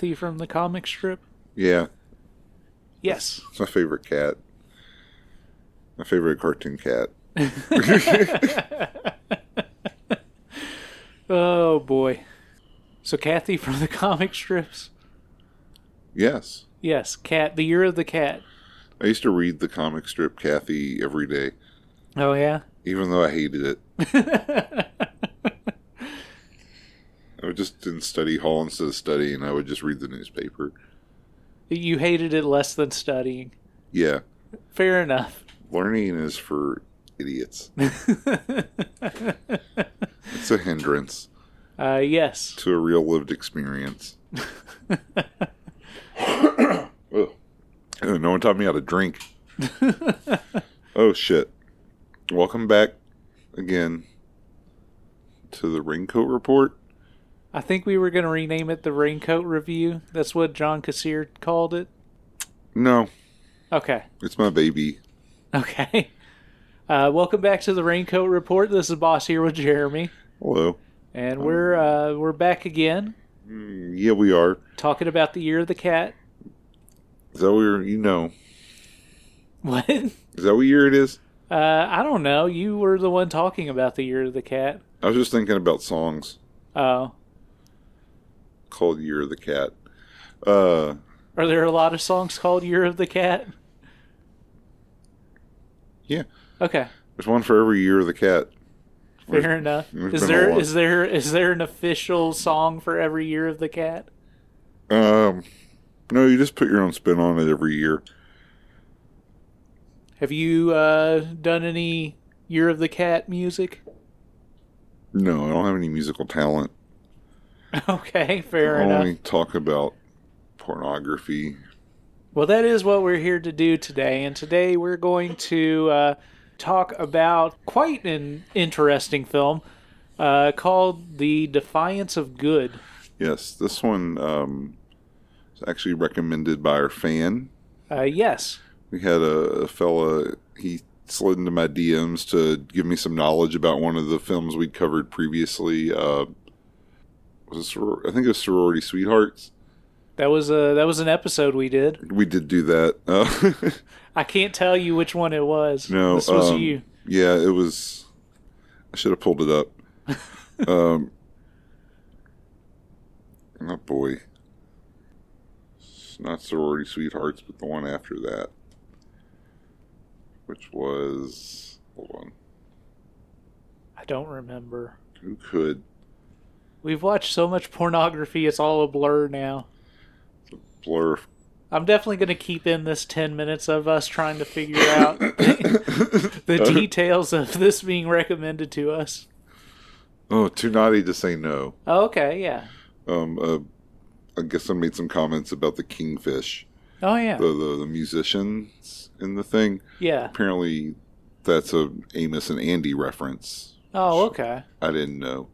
Cathy from the comic strip? Yeah, Yes. it's my favorite cat. My favorite cartoon cat. Oh boy. So Cathy from the comic strips? Yes. Yes, cat. The year of the cat. I used to read the comic strip Cathy every day, Oh yeah. even though I hated it. I would just in study hall instead of studying. I would just read the newspaper. You hated it less than studying. Yeah, Fair enough. learning is for idiots. It's a hindrance Uh, yes. to a real lived experience. Oh, no one taught me how to drink. oh shit! Welcome back again to the Raincoat Report. I think we were going to rename it the Raincoat Review. That's what John Kassir called it. No, Okay. it's my baby. Okay. Uh, welcome back to the Raincoat Report. This is Boss here with Jeremy, Hello. and we're uh, we're back again Mm, Yeah, we are. talking about the year of the cat. Is that what you're, you know? What? Is that what year it is? Uh, I don't know. You were the one talking about the year of the cat. I was just thinking about songs Oh, called "Year of the Cat." Uh, are there a lot of songs called "Year of the Cat"? yeah, Okay, there's one for every year of the cat. fair enough. there's Is there is there is there an official song for every year of the cat? Um, no, you just put your own spin on it every year. Have you uh, done any year of the cat music? No, I don't have any musical talent. Okay, fair enough. only talk about pornography. Well, that is what we're here to do today. And today we're going to uh, talk about quite an interesting film uh, called The Defiance of Good. Yes, this one um, is actually recommended by our fan. Uh, yes. We had a, a fella, he slid into my DMs to give me some knowledge about one of the films we'd covered previously. Uh, was it soror- I think it was Sorority Sweethearts. That was a that was an episode we did. We did do that. Uh, I can't tell you which one it was. No, this was um, you. yeah, it was. I should have pulled it up. um, oh boy, it's not sorority sweethearts, but the one after that, which was hold on, I don't remember. who could We've watched so much pornography; it's all a blur now. blur? I'm definitely going to keep in this 10 minutes of us trying to figure out the details of this being recommended to us. Oh, too naughty to say no. Oh, okay, yeah. Um, uh, I guess I made some comments about the kingfish, Oh, yeah. the the, the musicians in the thing. Yeah. Apparently, that's a Amos and Andy reference. Oh, okay. I didn't know.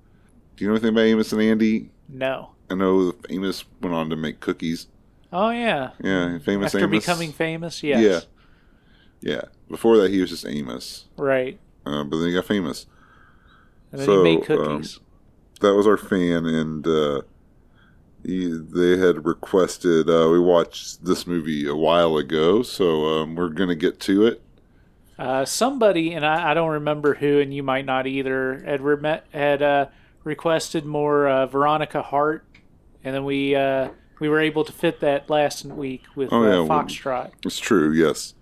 Do you know anything about Amos and Andy? No. I know Amos went on to make cookies. Oh, yeah. Yeah, famous After Amos. becoming famous, yes. Yeah. Yeah. Before that, he was just Amos. Right. Uh, but then he got famous. And then So, he made cookies. That was our fan, and uh, he, they had requested. Uh, we watched this movie a while ago, so um, we're going to get to it. Uh, somebody, and I, I don't remember who, and you might not either, had, re- had uh, requested more uh, Veronica Hart, and then we uh, we were able to fit that last week with Oh, uh, yeah, Foxtrot. It's true, yes.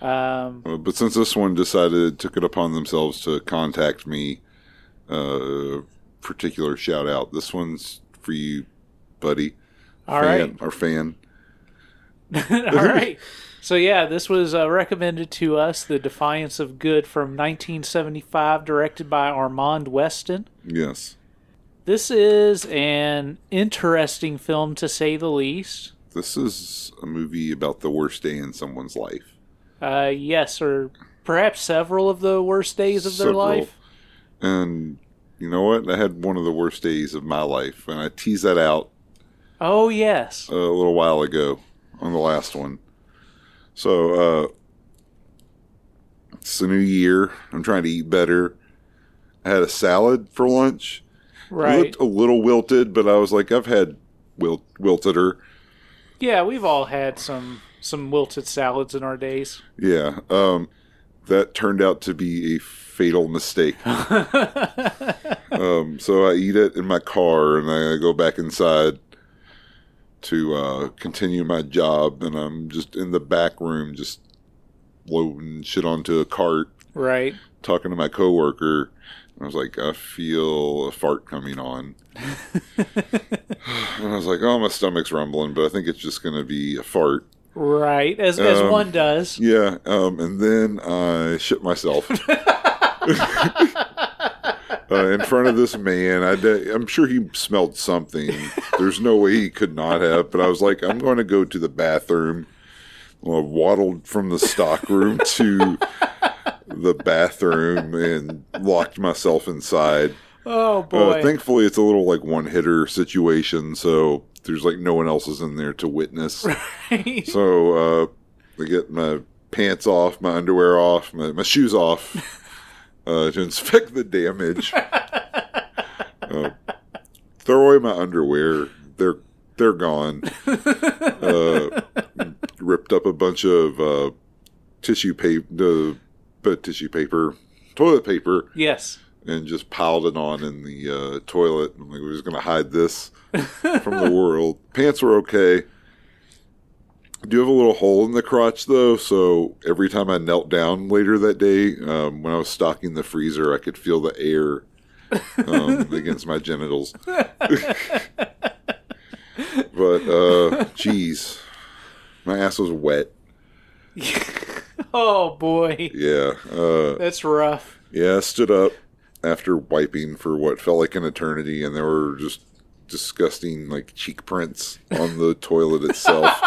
Um, Uh, but since this one decided, took it upon themselves to contact me, uh, particular shout out. This one's for you, buddy. all fan, right. Our fan. All right. So yeah, this was uh, recommended to us, "The Defiance of Good" from 1975, directed by Armand Weston. Yes. This is an interesting film to say the least. This is a movie about the worst day in someone's life. Uh, yes, or perhaps several of the worst days of their Several. life. And you know what? I had one of the worst days of my life, and I teased that out Oh yes. a little while ago on the last one. So, uh, it's a new year. I'm trying to eat better. I had a salad for lunch. It Right. looked a little wilted, but I was like, I've had wilt, wilted her. Yeah, we've all had some some wilted salads in our days. Yeah, um, that turned out to be a fatal mistake. um, so I eat it in my car, and I go back inside to uh, continue my job, and I'm just in the back room, just loading shit onto a cart, right. talking to my coworker. I was like, I feel a fart coming on. and I was like, oh, my stomach's rumbling, but I think it's just going to be a fart. Right. As as Um, one does. Yeah, um, and then I shit myself. uh, in front of this man, I I'm sure he smelled something. There's no way he could not have, but I was like, I'm going to go to the bathroom. Well, I waddled from the stock room to the bathroom and locked myself inside. Oh Uh, boy. thankfully, it's a little like one hitter situation, so there's like no one else is in there to witness. So uh, I get my pants off, my underwear off, my, my shoes off uh, to inspect the damage. uh, throw away my underwear; they're they're gone. Uh, ripped up a bunch of uh, tissue paper, tissue paper, toilet paper, yes. and just piled it on in the uh, toilet. I'm like, we're just going to hide this from the world. Pants were okay. I do have a little hole in the crotch though, so every time I knelt down later that day, um, when I was stocking the freezer, I could feel the air um, against my genitals. but, uh, geez, my ass was wet. Oh boy. Yeah, uh, That's rough. Yeah, I stood up after wiping for what felt like an eternity, and there were just disgusting like cheek prints on the toilet itself.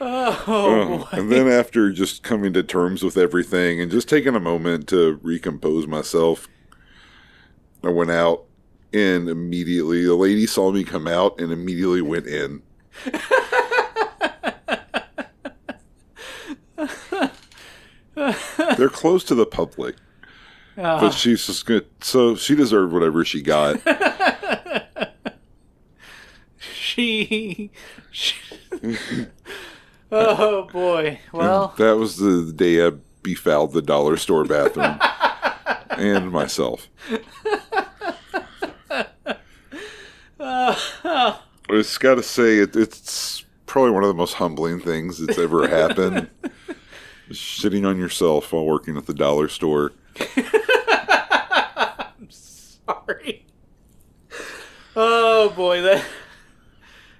Oh Uh, boy. and then after just coming to terms with everything and just taking a moment to recompose myself, I went out and immediately the lady saw me come out and immediately went in. They're close to the public. Uh, but she's just good. So she deserved whatever she got. she, she Oh boy. Well, that was the day I befouled the dollar store bathroom and myself. I just got to say, it, it's probably one of the most humbling things that's ever happened. Shitting on yourself while working at the dollar store. I'm sorry. Oh boy, that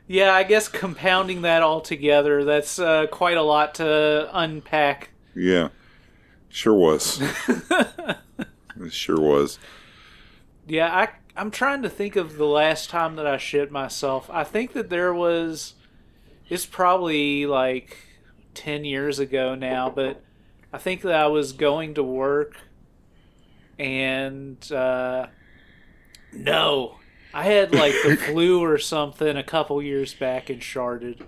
Yeah, I guess compounding that all together, that's uh, quite a lot to unpack. Yeah, sure was. it sure was. Yeah, I I'm trying to think of the last time that I shit myself. I think that there was it's probably like 10 years ago now, but I think that I was going to work and uh no, I had like the flu or something a couple years back and sharded.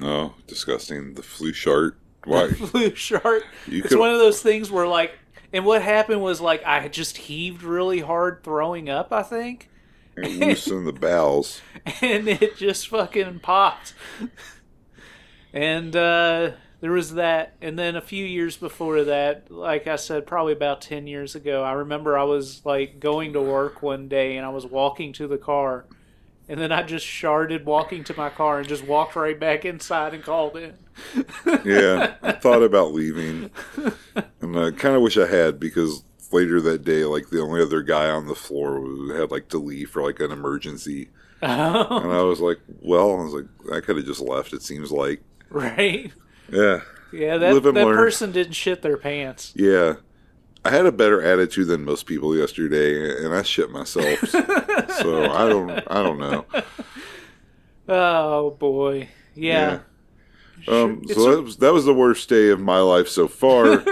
Oh, disgusting. The flu shart. Why? flu shart. You It's could- one of those things where like and what happened was like I just heaved really hard throwing up, I think. And loosen the bowels. and it just fucking popped. and uh, there was that, and then a few years before that, like I said, probably about ten years ago, I remember I was like going to work one day, and I was walking to the car, and then I just sharded walking to my car and just walked right back inside and called in. Yeah, I thought about leaving, and I kind of wish I had because later that day, like the only other guy on the floor had like to leave for like an emergency, oh. and I was like, well, I was like, I could have just left. It seems like, right? yeah, Yeah, that that learn. person didn't shit their pants. yeah. I had a better attitude than most people yesterday, and I shit myself. so I don't, I don't know. Oh boy, yeah. Um, so a- that was, that was the worst day of my life so far.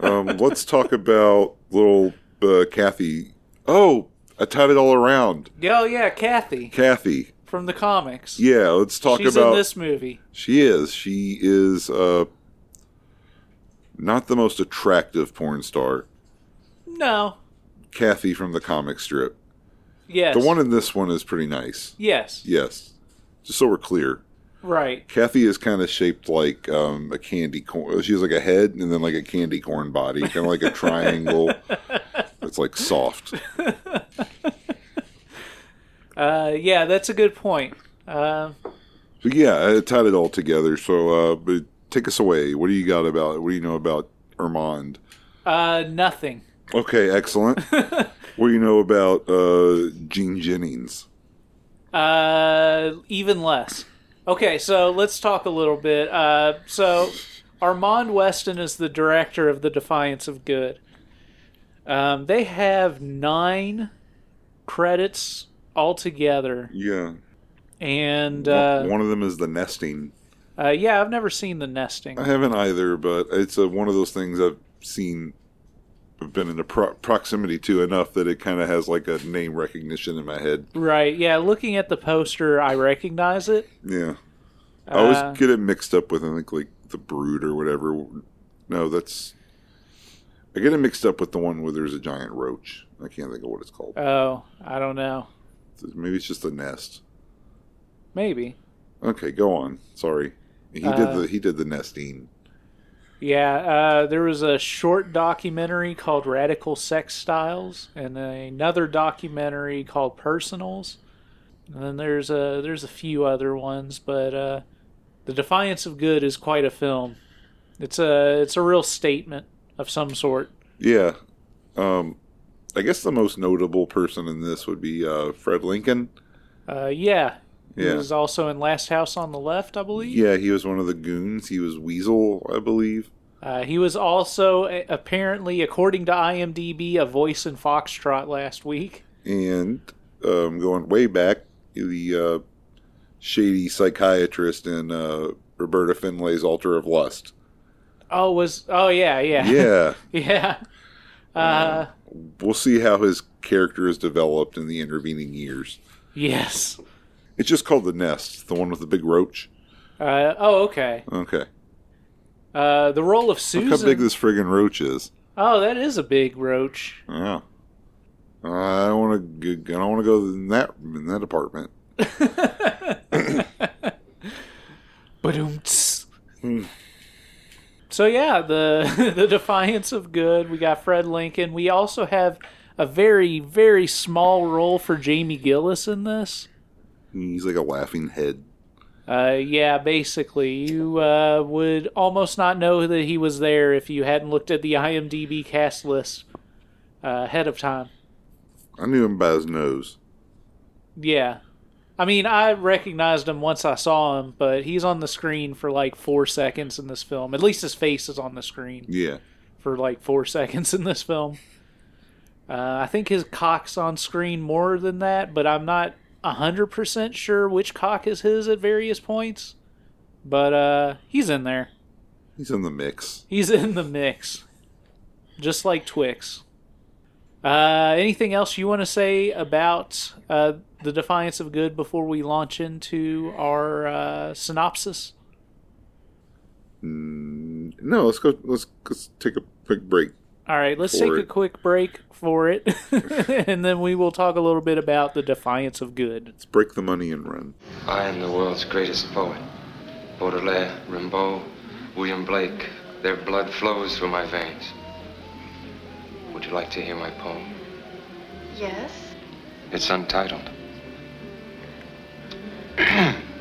um, let's talk about little uh, Kathy. Oh, I tied it all around. Oh yeah, Kathy Kathy. from the comics. Yeah, let's talk She's about. in this movie. She is. She is uh, not the most attractive porn star. No. Cathy from the comic strip. Yes. The one in this one is pretty nice. Yes. Yes. Just so we're clear. Right. Cathy is kind of shaped like um, a candy corn. She has like a head and then like a candy corn body, kind of like a triangle. it's like soft. Uh, yeah, that's a good point. Uh, So yeah, I tied it all together. So, uh, but take us away. What do you got about? What do you know about Armand? uh, nothing. Okay, excellent. what do you know about uh, Jean Jennings? Uh, even less. Okay, so let's talk a little bit. Uh, so Armand Weston is the director of the Defiance of Good. Um, they have nine credits altogether, Yeah, and uh, one of them is the nesting. Uh, yeah, I've never seen the nesting. I haven't either, but it's a, one of those things I've seen. I've been in a pro- proximity to enough that it kind of has like a name recognition in my head. Right? Yeah, looking at the poster, I recognize it. Yeah, I always Uh, get it mixed up with I think like the Brood or whatever. No, that's I get it mixed up with the one where there's a giant roach. I can't think of what it's called. Oh, I don't know. Maybe it's just a nest. Maybe. Okay, go on. Sorry, he Uh, did the he did the nesting. Yeah, uh, there was a short documentary called Radical Sex Styles, and another documentary called Personals. And then there's a there's a few other ones, but uh, the Defiance of Good is quite a film. It's a it's a real statement of some sort. Yeah, um, I guess the most notable person in this would be uh, Fred Lincoln. Uh, yeah, he was also in Last House on the Left, I believe. Yeah, he was one of the goons. He was Weasel, I believe. Uh, he was also apparently, according to IMDb, a voice in Foxtrot last week. And um, going way back, the uh, shady psychiatrist in uh, Roberta Findlay's Altar of Lust. Oh, was oh yeah yeah Yeah, yeah. Uh, we'll see how his character is developed in the intervening years. yes. It's just called The Nest, the one with the big roach. Uh, oh, okay. Okay. Uh, the role of Susan. Look how big this friggin' roach is. oh, that is a big roach. Yeah. I don't want to. I don't want to go in that in that apartment. Ba-doom-ts. Hmm. So yeah, the the defiance of good. We got Fred Lincoln. We also have a very very small role for Jamie Gillis in this. He's like a laughing head. Uh, yeah, basically, you uh, would almost not know that he was there if you hadn't looked at the IMDb cast list uh, ahead of time. I knew him by his nose. Yeah. I mean, I recognized him once I saw him, but he's on the screen for like four seconds in this film. At least his face is on the screen Yeah. for like four seconds in this film. Uh, I think his cock's on screen more than that, but I'm not 100% sure which cock is his at various points. But uh, he's in there. He's in the mix. He's in the mix. Just like Twix. Uh, anything else you want to say about uh, the Defiance of Good before we launch into our uh, synopsis? Mm, no, let's go. Let's, let's take a quick break. All right, let's For take a quick break for it, and then we will talk a little bit about the Defiance of Good. Let's break the money and run. I am the world's greatest poet. Baudelaire, Rimbaud, William Blake, their blood flows through my veins. Would you like to hear my poem? Yes. It's untitled.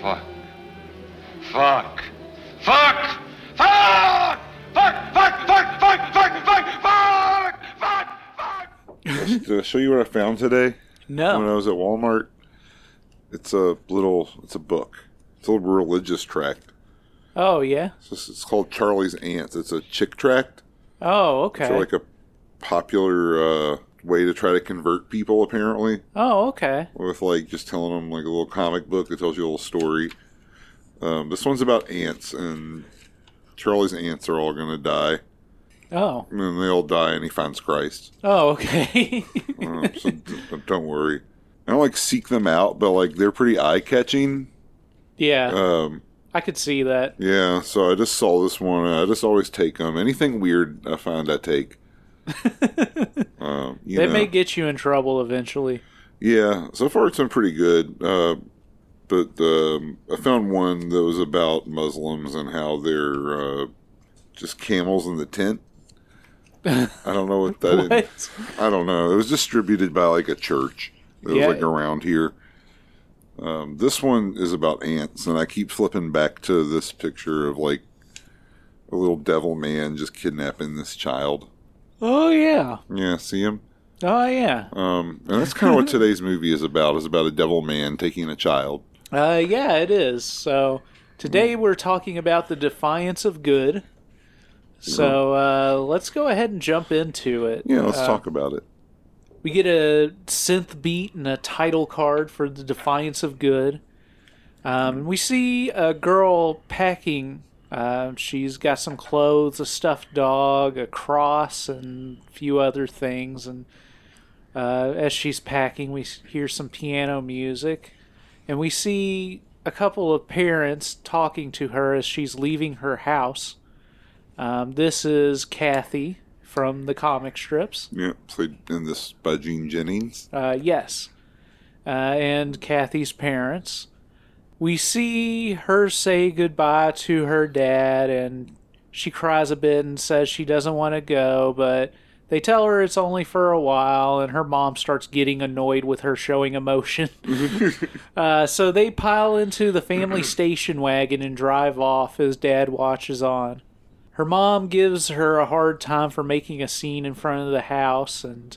Fuck. Fuck. Fuck. Fuck. Fuck. Fuck. Fuck. Fuck. Fuck. Fuck. Fuck. Fuck. Fuck. Did I show you what I found today No. when I was at Walmart? It's a little. It's a book. It's a little religious tract. Oh yeah. It's, just, it's called Charlie's Ants. It's a chick tract. Oh okay. It's like a popular uh, way to try to convert people, apparently. Oh okay. with like just telling them like a little comic book that tells you a little story. Um, this one's about ants, and Charlie's ants are all going to die, Oh. and they all die, and he finds Christ. Oh okay. Um, so don't worry. I don't like seek them out, but like they're pretty eye catching. Yeah, Um, I could see that. yeah, so I just saw this one. I just always take them. Anything weird, I find I take. um, They know. may get you in trouble eventually. Yeah, so far it's been pretty good. Uh, but um, I found one that was about Muslims and how they're uh, just camels in the tent. I don't know what that is. What? I don't know. It was distributed by like a church that Yeah. was like around here. Um, this one is about ants, and I keep flipping back to this picture of like a little devil man just kidnapping this child. Oh yeah. Yeah, see him? Oh yeah. Um, and that's kind of what today's movie is about. Is about a devil man taking a child. Uh, yeah, it is. So today we're talking about the defiance of good. So uh, let's go ahead and jump into it. Yeah, let's Uh, talk about it. We get a synth beat and a title card for the defiance of good. Um, and we see a girl packing. Uh, she's got some clothes, a stuffed dog, a cross, and a few other things. And uh, as she's packing, we hear some piano music, and we see a couple of parents talking to her as she's leaving her house. Um, this is Kathy from the comic strips. Yeah, played in this by Jean Jennings. Uh, yes. Uh, and Kathy's parents. We see her say goodbye to her dad, and she cries a bit and says she doesn't want to go, but they tell her it's only for a while, and her mom starts getting annoyed with her showing emotion. uh, so they pile into the family station wagon and drive off as dad watches on. Her mom gives her a hard time for making a scene in front of the house, and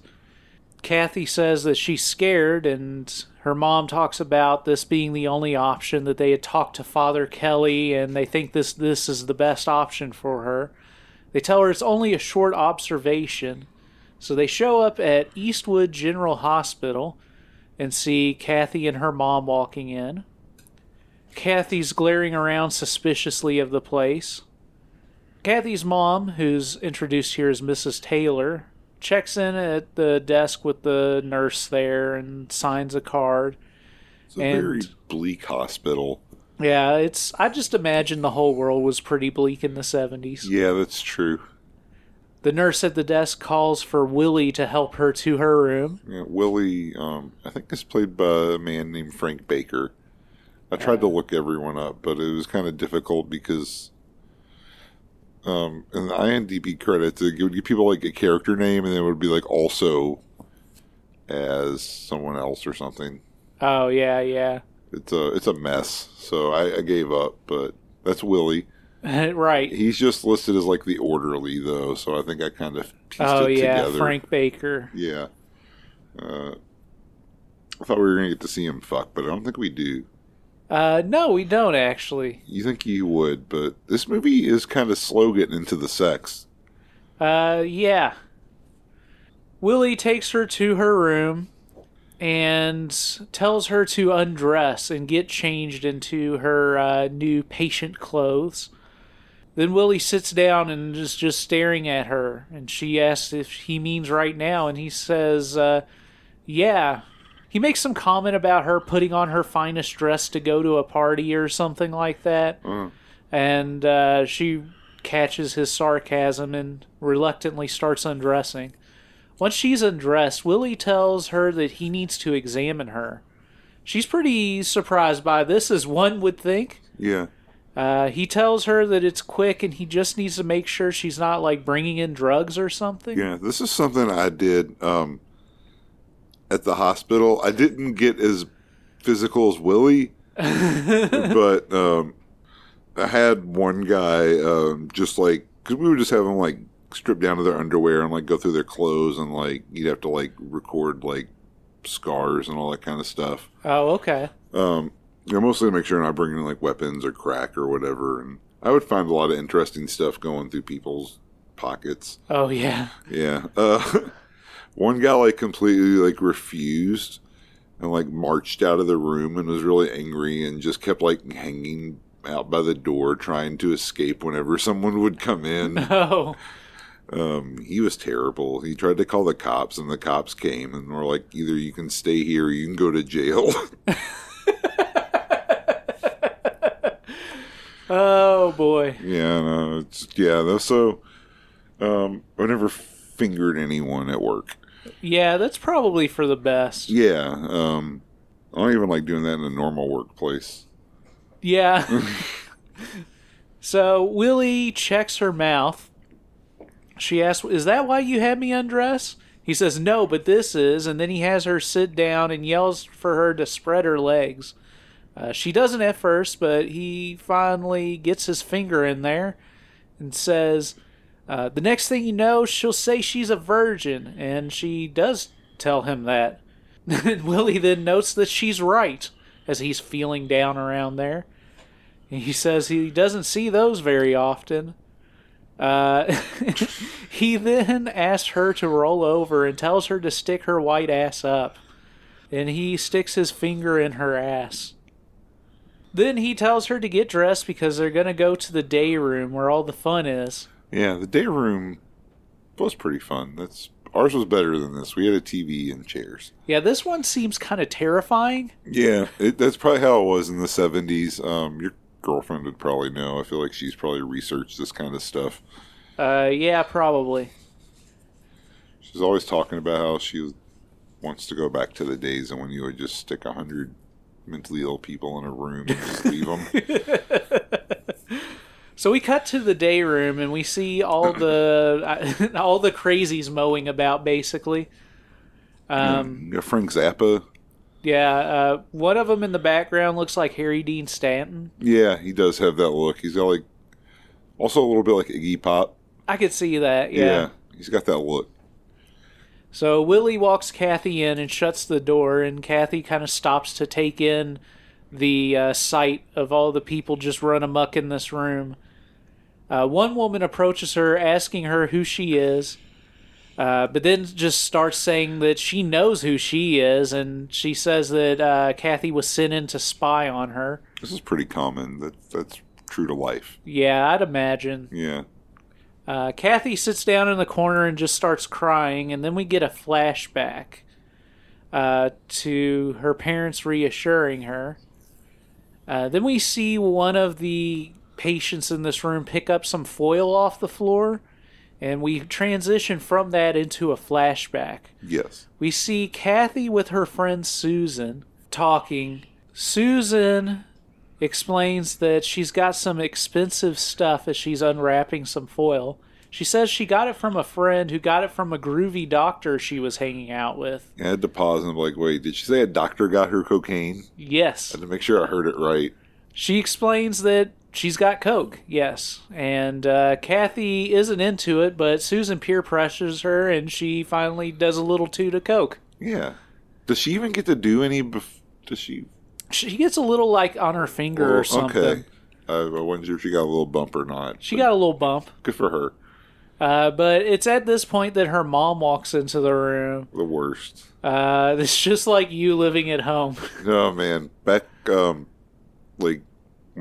Kathy says that she's scared, and her mom talks about this being the only option that they had talked to Father Kelly, and they think this this is the best option for her. They tell her it's only a short observation, so they show up at Eastwood General Hospital and see Kathy and her mom walking in. Kathy's glaring around suspiciously of the place. Kathy's mom, who's introduced here as Mrs. Taylor, checks in at the desk with the nurse there and signs a card. It's a And- very bleak hospital. Yeah, it's. I just imagine the whole world was pretty bleak in the 70s. Yeah, that's true. The nurse at the desk calls for Willie to help her to her room. Yeah, Willie, um, I think is played by a man named Frank Baker. I tried to look everyone up, but it was kind of difficult because um, in the IMDb credits, it would give people like a character name, and then it would be like also as someone else or something. Oh, yeah, yeah. It's a it's a mess. So I, I gave up, but that's Willie. right. He's just listed as like the orderly though, so I think I kind of pieced Oh, it yeah, together. Frank Baker. Yeah. Uh, I thought we were gonna get to see him fuck, but I don't think we do. Uh, no, we don't actually. You think you would, but this movie is kind of slow getting into the sex. Uh, yeah. Willie takes her to her room and tells her to undress and get changed into her uh, new patient clothes. Then Willie sits down and is just staring at her, and she asks if he means right now, and he says, uh, "Yeah." He makes some comment about her putting on her finest dress to go to a party or something like that Uh, and uh, she catches his sarcasm and reluctantly starts undressing. Once she's undressed, Willie tells her that he needs to examine her. She's pretty surprised by this, as one would think. yeah. Uh, he tells her that it's quick and he just needs to make sure she's not like bringing in drugs or something. Yeah. This is something I did um, at the hospital. I didn't get as physical as Willie, but um, I had one guy um, just like because we would just have them like strip down to their underwear and like go through their clothes and like you'd have to like record like scars and all that kind of stuff. Oh, okay. Um, you know, mostly to make sure I'm not bringing in like weapons or crack or whatever. And I would find a lot of interesting stuff going through people's pockets. Oh, yeah. Yeah. Uh, one guy like completely like refused and like marched out of the room and was really angry and just kept like hanging out by the door trying to escape whenever someone would come in. Oh, Um, he was terrible. He tried to call the cops, and the cops came and were like, "Either you can stay here, or you can go to jail." oh boy. Yeah, no, it's yeah. So, um, I never fingered anyone at work. Yeah, that's probably for the best. Yeah, um, I don't even like doing that in a normal workplace. Yeah. so Willie checks her mouth. She asks, "Is that why you had me undress?" He says, "No, but this is." And then he has her sit down and yells for her to spread her legs. Uh, she doesn't at first, but he finally gets his finger in there and says, uh, The next thing you know, she'll say she's a virgin. And she does tell him that. Willie then notes that she's right as he's feeling down around there. He says he doesn't see those very often. Uh, he then asks her to roll over and tells her to stick her white ass up. And he sticks his finger in her ass. Then he tells her to get dressed because they're going to go to the day room where all the fun is. Yeah, the day room was pretty fun. That's ours was better than this. We had a TV and chairs. Yeah, this one seems kind of terrifying. Yeah, it, that's probably how it was in the seventies. Um, your girlfriend would probably know. I feel like she's probably researched this kind of stuff. Uh, yeah, probably. She's always talking about how she wants to go back to the days when you would just stick a hundred mentally ill people in a room and just leave them. So we cut to the day room and we see all the all the crazies mowing about basically. Um, yeah, Frank Zappa. Yeah, uh, one of them in the background looks like Harry Dean Stanton. Yeah, he does have that look. He's got like also a little bit like Iggy Pop. I could see that. Yeah, yeah he's got that look. So Willie walks Kathy in and shuts the door, and Kathy kind of stops to take in the uh, sight of all the people just run amuck in this room. Uh, one woman approaches her, asking her who she is, uh, but then just starts saying that she knows who she is, and she says that uh, Kathy was sent in to spy on her. This is pretty common. That that's true to life. Yeah, I'd imagine. Yeah. Uh, Kathy sits down in the corner and just starts crying, and then we get a flashback uh, to her parents reassuring her. Uh, then we see one of the patients in this room pick up some foil off the floor, and we transition from that into a flashback. Yes. We see Kathy with her friend Susan talking. Susan explains that she's got some expensive stuff as she's unwrapping some foil. She says she got it from a friend who got it from a groovy doctor she was hanging out with. I had to pause and I'm like, wait, did she say a doctor got her cocaine? Yes. I had to make sure I heard it right. She explains that she's got coke, yes. And uh, Kathy isn't into it, but Susan peer pressures her and she finally does a little toot of coke. Yeah. Does she even get to do any? Bef- does she she gets a little like on her finger or something. Okay. Uh, I wonder if she got a little bump or not. She got a little bump. Good for her. Uh, but it's at this point that her mom walks into the room. The worst. Uh, it's just like you living at home. No man, back um, like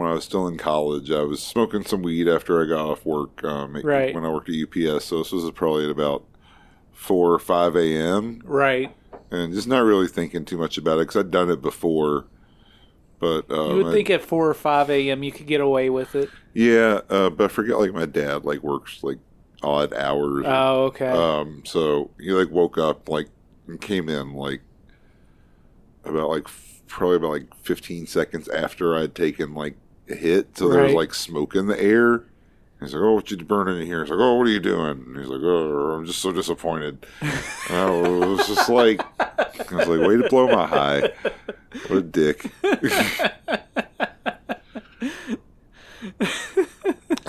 when I was still in college, I was smoking some weed after I got off work. Um, right. When I worked at UPS, so this was probably at about four or five a.m. Right. And just not really thinking too much about it because I'd done it before. But um, you would think at four or five a.m. you could get away with it. Yeah, uh, but I forget. Like my dad, like works like odd hours. Oh, okay. Um, so he like woke up like and came in like about like probably about like 15 seconds after I'd taken like hit. So right. there was like smoke in the air. He's like, "Oh, what you burning in here?" He's like, "Oh, what are you doing?" And he's like, "Oh, I'm just so disappointed." and I was just like, I was like, "Way to blow my high! What a dick!"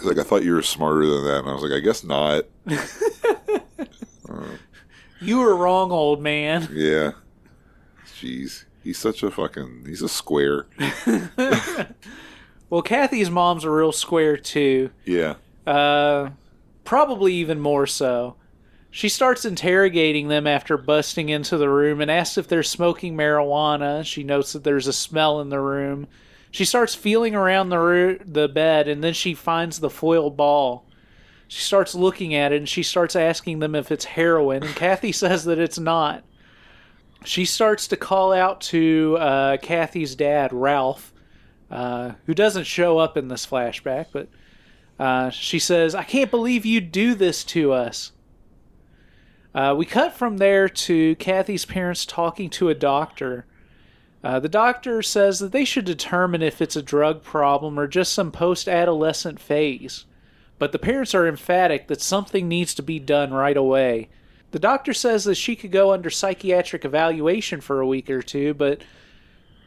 He's like, "I thought you were smarter than that," and I was like, "I guess not." you were wrong, old man. Yeah. Jeez, he's such a fucking. He's a square. Well, Kathy's mom's a real square too. Yeah. Uh, probably even more so. She starts interrogating them after busting into the room and asks if they're smoking marijuana. She notes that there's a smell in the room. She starts feeling around the ro- the bed and then she finds the foil ball. she starts looking at it and she starts asking them if it's heroin, and Kathy says that it's not. She starts to call out to uh, Kathy's dad, Ralph, uh, who doesn't show up in this flashback, but uh, she says, I can't believe you do this to us. Uh, we cut from there to Kathy's parents talking to a doctor. Uh, the doctor says that they should determine if it's a drug problem or just some post adolescent phase. But the parents are emphatic that something needs to be done right away. The doctor says that she could go under psychiatric evaluation for a week or two, but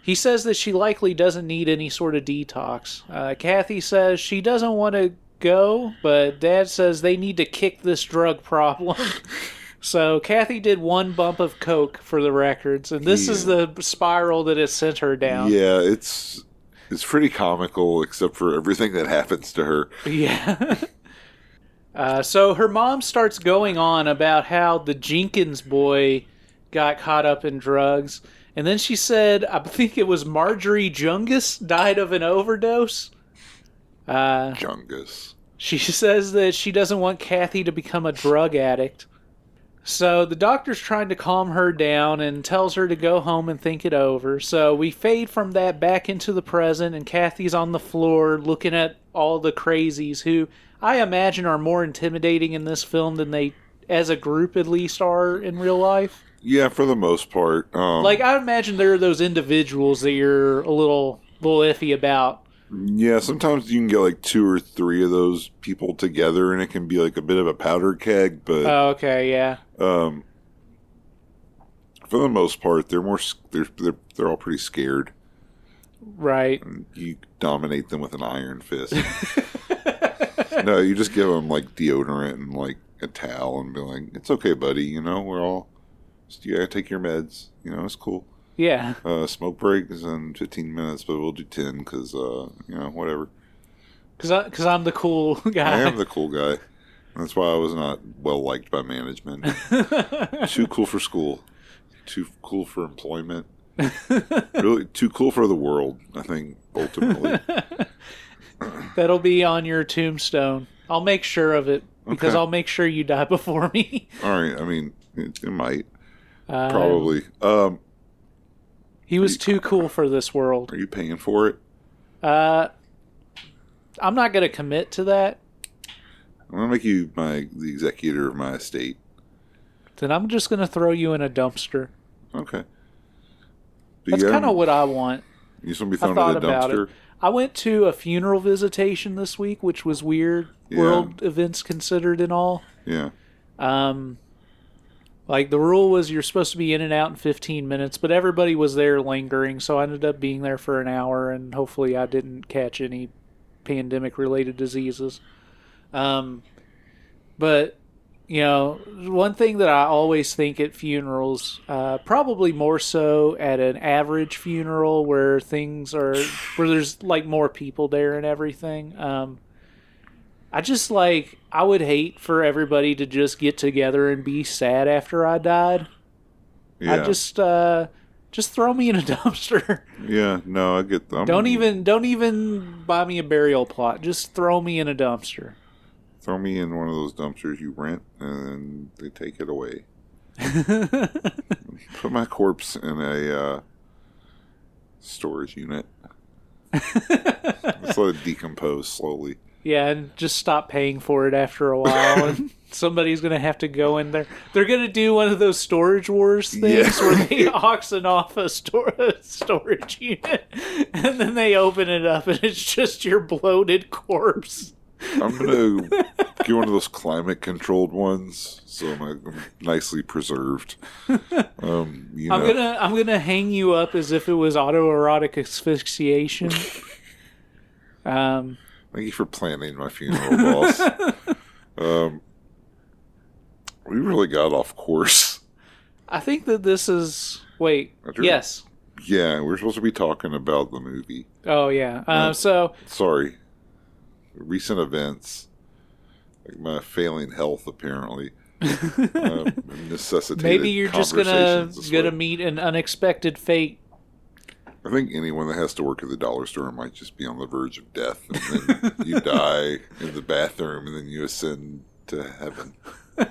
he says that she likely doesn't need any sort of detox. Uh, Kathy says she doesn't want to go, but Dad says they need to kick this drug problem. so Kathy did one bump of coke for the records, and this is the spiral that has sent her down. Yeah, it's it's pretty comical, except for everything that happens to her. Yeah. uh, so her mom starts going on about how the Jenkins boy got caught up in drugs. And then she said, I think it was Marjorie Jungus died of an overdose. Uh, Jungus. She says that she doesn't want Kathy to become a drug addict. So the doctor's trying to calm her down and tells her to go home and think it over. So we fade from that back into the present, and Kathy's on the floor looking at all the crazies who I imagine are more intimidating in this film than they, as a group at least, are in real life. Yeah, for the most part. Um, Like I imagine there are those individuals that you're a little little iffy about. yeah, sometimes you can get like two or three of those people together, and it can be like a bit of a powder keg. But Oh, okay, yeah. um, for the most part, they're more they're they're, they're all pretty scared. Right. You dominate them with an iron fist. no, you just give them like deodorant and like a towel and be like, "It's okay, buddy. You know, we're all you gotta take your meds. You know, it's cool." Yeah. Uh, smoke break is in 15 minutes, but we'll do 10 because, uh, you know, whatever. Cuz I'm the cool guy. I am the cool guy. That's why I was not well liked by management. too cool for school. Too cool for employment. really, too cool for the world, I think, ultimately. That'll be on your tombstone. I'll make sure of it because Okay. I'll make sure you die before me. All right, I mean, it, it might. Uh, Probably. Um, He was too cool for this world. are you paying for it? Uh, I'm not going to commit to that. I'm going to make you my the executor of my estate. Then I'm just going to throw you in a dumpster. Okay. Do That's kind of what I want. You just want to be thrown in a dumpster? it. I went to a funeral visitation this week, which was weird. Yeah. World events considered and all. Yeah. Um, like the rule was you're supposed to be in and out in 15 minutes, but everybody was there lingering, so I ended up being there for an hour, and hopefully I didn't catch any pandemic-related diseases. Um, but you know, one thing that I always think at funerals, uh, probably more so at an average funeral where things are where there's like more people there and everything. Um, I just like I would hate for everybody to just get together and be sad after I died. Yeah. I just uh just throw me in a dumpster. yeah. No, I get them. don't even don't even buy me a burial plot. Just throw me in a dumpster. Throw me in one of those dumpsters you rent and they take it away. Put my corpse in a uh, storage unit. Let's let it decompose slowly. Yeah, and just stop paying for it after a while, and somebody's gonna have to go in there. They're gonna do one of those storage wars things Yeah. where they auction off a, store, a storage unit, and then they open it up, and it's just your bloated corpse. I'm gonna get one of those climate controlled ones, so I'm, nicely preserved. Um, you know, I'm gonna I'm gonna hang you up as if it was autoerotic asphyxiation. Um, Thank you for planning my funeral, boss. um, we really got off course. I think that this is wait yes Yeah, we're supposed to be talking about the movie. oh yeah uh, Uh, so Sorry. Recent events, like my failing health, apparently, uh, necessitated. maybe you're just gonna gonna meet an unexpected fate. I think anyone that has to work at the dollar store might just be on the verge of death, and then you die in the bathroom, and then you ascend to heaven.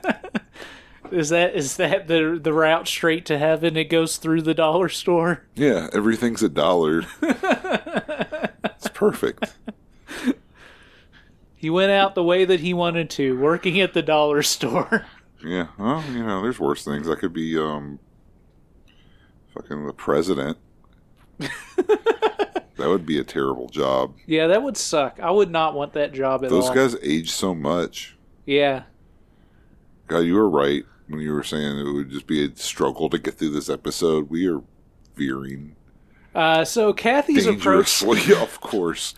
Is that is that the the route straight to heaven? It goes through the dollar store. Yeah, everything's a dollar. it's perfect. He went out the way that he wanted to, working at the dollar store. Yeah, well, you know, there's worse things. I could be um, fucking the president. that would be a terrible job. Yeah, that would suck. I would not want that job at all. Those all. guys age so much. Yeah. God, you were right when you were saying it would just be a struggle to get through this episode. We are veering Uh, so Cathy's approached. of course.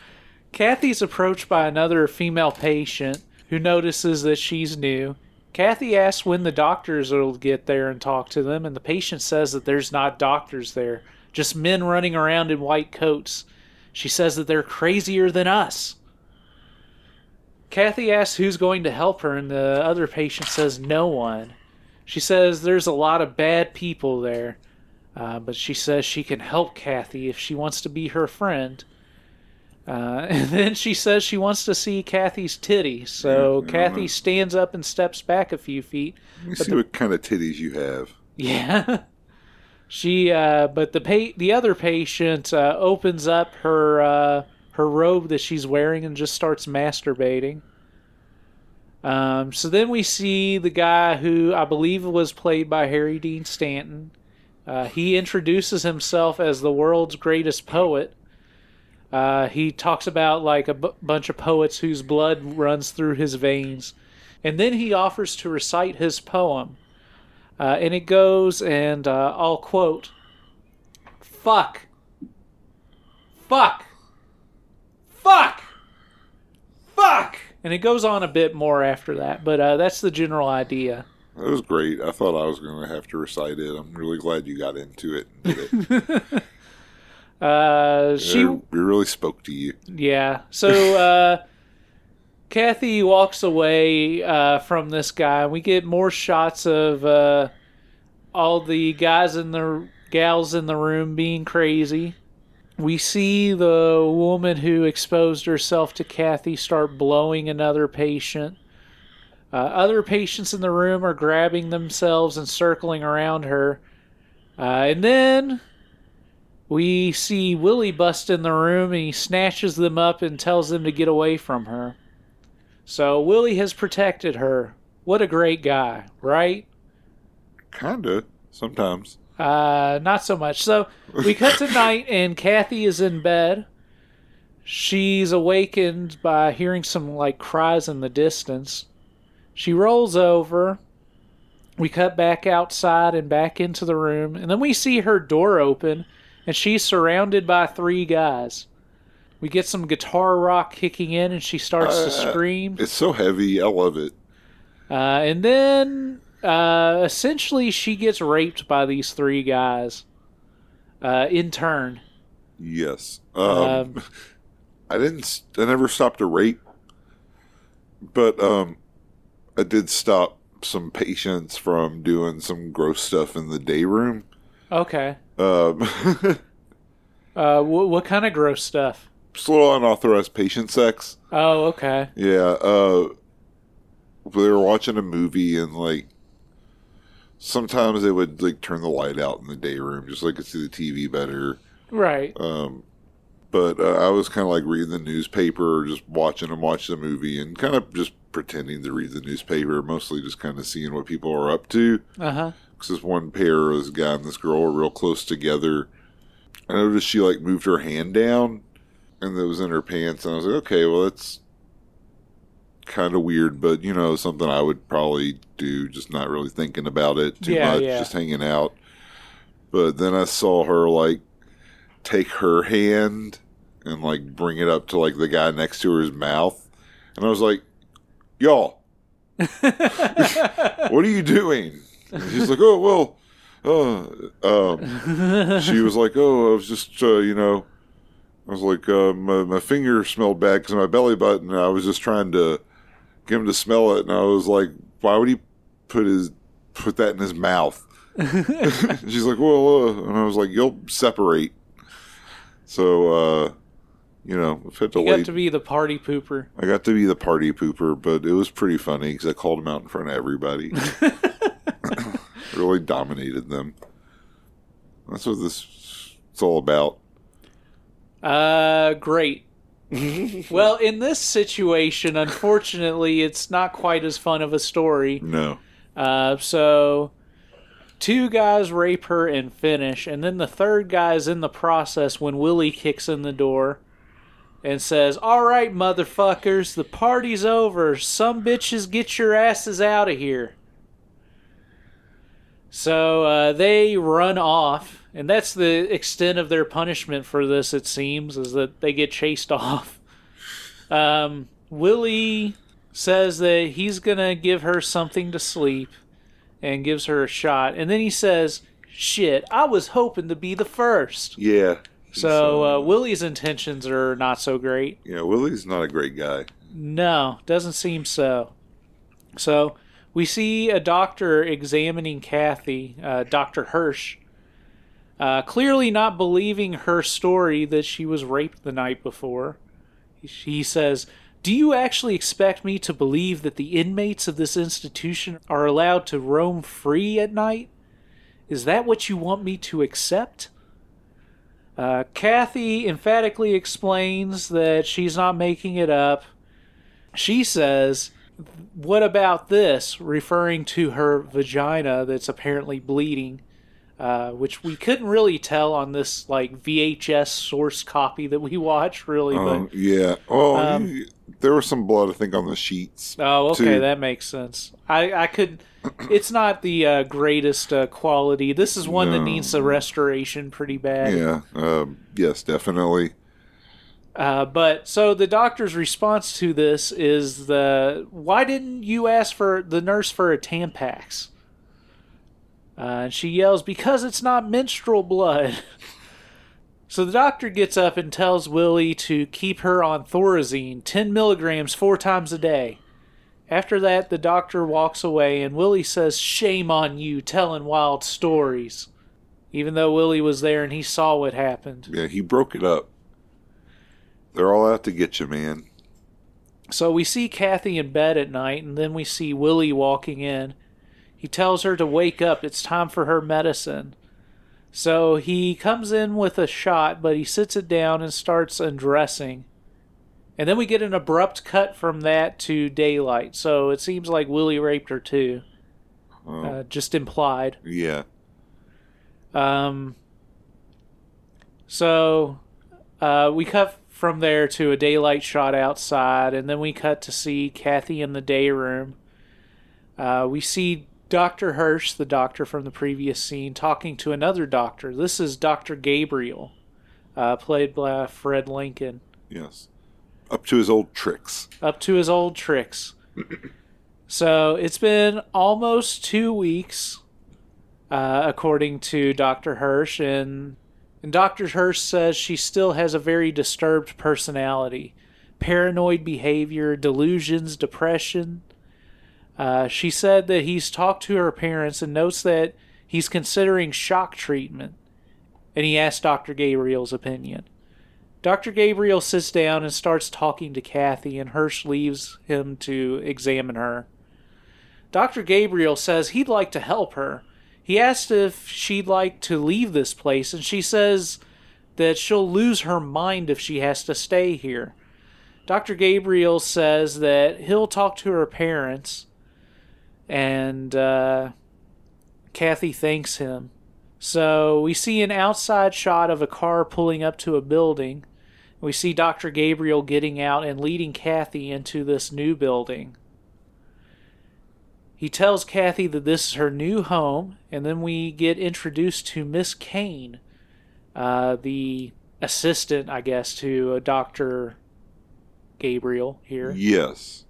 Cathy's approached by another female patient who notices that she's new. Cathy asks when the doctors will get there and talk to them, and the patient says that there's not doctors there, just men running around in white coats. She says that they're crazier than us. Cathy asks who's going to help her, and the other patient says no one. She says there's a lot of bad people there, uh, but she says she can help Cathy if she wants to be her friend. Uh, and then she says she wants to see Cathy's titty. So Yeah, Cathy yeah. stands up and steps back a few feet. Let me see what kind of titties you have. Yeah. She, uh, but the pa- the other patient uh, opens up her uh, her robe that she's wearing and just starts masturbating. Um, so then we see the guy who I believe was played by Harry Dean Stanton. Uh, he introduces himself as the world's greatest poet. Uh, he talks about like a b- bunch of poets whose blood runs through his veins, and then he offers to recite his poem. Uh, and it goes, and uh, I'll quote Fuck. Fuck. Fuck. Fuck. And it goes on a bit more after that, but uh, that's the general idea. That was great. I thought I was going to have to recite it. I'm really glad you got into it and did it. Uh, she, it, it really spoke to you. yeah. So uh, Cathy walks away uh, from this guy. And we get more shots of uh, all the guys in the gals in the room being crazy. We see the woman who exposed herself to Cathy start blowing another patient. Uh, other patients in the room are grabbing themselves and circling around her. Uh, and then we see Willie bust in the room and he snatches them up and tells them to get away from her. So Willie has protected her. What a great guy, right? Kinda. Sometimes. Uh, not so much. So we cut to night, and Cathy is in bed. She's awakened by hearing some like cries in the distance. She rolls over. We cut back outside and back into the room, and then we see her door open, and she's surrounded by three guys. We get some guitar rock kicking in, and she starts to Uh, scream. It's so heavy. I love it. Uh, and then uh, essentially she gets raped by these three guys uh, in turn. Yes. Um, Um, I didn't. I never stopped a rape, but um, I did stop some patients from doing some gross stuff in the day room. Okay. Um, Uh, wh- what kind of gross stuff? Little unauthorized patient sex. Oh, okay. Yeah. Uh, they were watching a movie and like sometimes they would like turn the light out in the day room just so they could see the TV better. Right. Um, but uh, I was kind of like reading the newspaper or just watching them watch the movie and kind of just pretending to read the newspaper, mostly just kind of seeing what people are up to. Uh huh. Because this one pair, this guy and this girl were real close together. I noticed she like moved her hand down and it was in her pants. And I was like, okay, well, that's kind of weird, but you know, something I would probably do, just not really thinking about it too Yeah, much, yeah. just hanging out. But then I saw her like take her hand and like bring it up to like the guy next to her's mouth. And I was like, y'all, what are you doing? And she's like, oh, well, uh, um, she was like, oh, I was just, uh, you know, I was like, uh, my, my finger smelled bad because of my belly button. And I was just trying to get him to smell it. And I was like, why would he put his, put that in his mouth? she's like, well, uh, and I was like, you'll separate. So, uh, you know, I've had to You wait. got to be the party pooper. I got to be the party pooper, but it was pretty funny because I called him out in front of everybody. really dominated them. That's what this it's all about. Uh, great. well, in this situation, unfortunately, it's not quite as fun of a story. No. Uh, so two guys rape her and finish, and then the third guy's in the process when Willie kicks in the door and says, "All right, motherfuckers, the party's over. Some bitches get your asses out of here." So uh, they run off, and that's the extent of their punishment for this. It seems is that they get chased off. Um, Willie says that he's gonna give her something to sleep, and gives her a shot, and then he says, "Shit, I was hoping to be the first. Yeah. So uh, Willie's intentions are not so great. yeah, Willie's not a great guy. No, doesn't seem so. So we see a doctor examining Cathy, uh, Dr. Hirsch, uh, clearly not believing her story that she was raped the night before. He says, Do you actually expect me to believe that the inmates of this institution are allowed to roam free at night? Is that what you want me to accept? Uh, Cathy emphatically explains that she's not making it up. She says, What about this? referring to her vagina that's apparently bleeding, uh, which we couldn't really tell on this like VHS source copy that we watched, really. Um, yeah. Oh, Um, you- there was some blood, I think, on the sheets. oh, okay, too. that makes sense. I I could. It's not the uh, greatest uh, quality. This is one that needs a restoration pretty bad. Yeah. Um, yes, definitely. Uh, but so the doctor's response to this is the why didn't you ask for the nurse for a Tampax? Uh, and she yells because it's not menstrual blood. so the doctor gets up and tells Willie to keep her on Thorazine, ten milligrams four times a day. After that, the doctor walks away, and Willie says, "Shame on you, telling wild stories." Even though Willie was there and he saw what happened. Yeah, he broke it up. They're all out to get you, man. So we see Cathy in bed at night, and then we see Willie walking in. He tells her to wake up, it's time for her medicine. So he comes in with a shot, but he sits it down and starts undressing. And then we get an abrupt cut from that to daylight. So it seems like Willie raped her too, Oh, uh, just implied. yeah. Um, so uh, we cut from there to a daylight shot outside, and then we cut to see Cathy in the day room. Uh, we see Dr. Hirsch, the doctor from the previous scene, talking to another doctor. This is Dr. Gabriel, uh, played by Fred Lincoln, Yes. Up to his old tricks. up to his old tricks. so it's been almost two weeks, uh, according to Dr. Hirsch, and and Dr. Hirsch says she still has a very disturbed personality, paranoid behavior, delusions, depression. Uh, she said that he's talked to her parents and notes that he's considering shock treatment, and he asked Dr. Gabriel's opinion. Dr. Gabriel sits down and starts talking to Cathy, and Hirsch leaves him to examine her. Dr. Gabriel says he'd like to help her. He asked if she'd like to leave this place, and she says that she'll lose her mind if she has to stay here. Dr. Gabriel says that he'll talk to her parents, and uh, Cathy thanks him. So we see an outside shot of a car pulling up to a building. We see Dr. Gabriel getting out and leading Cathy into this new building. He tells Cathy that this is her new home, and then we get introduced to Miss Kane, uh, the assistant, I guess, to uh, Dr. Gabriel here. Yes.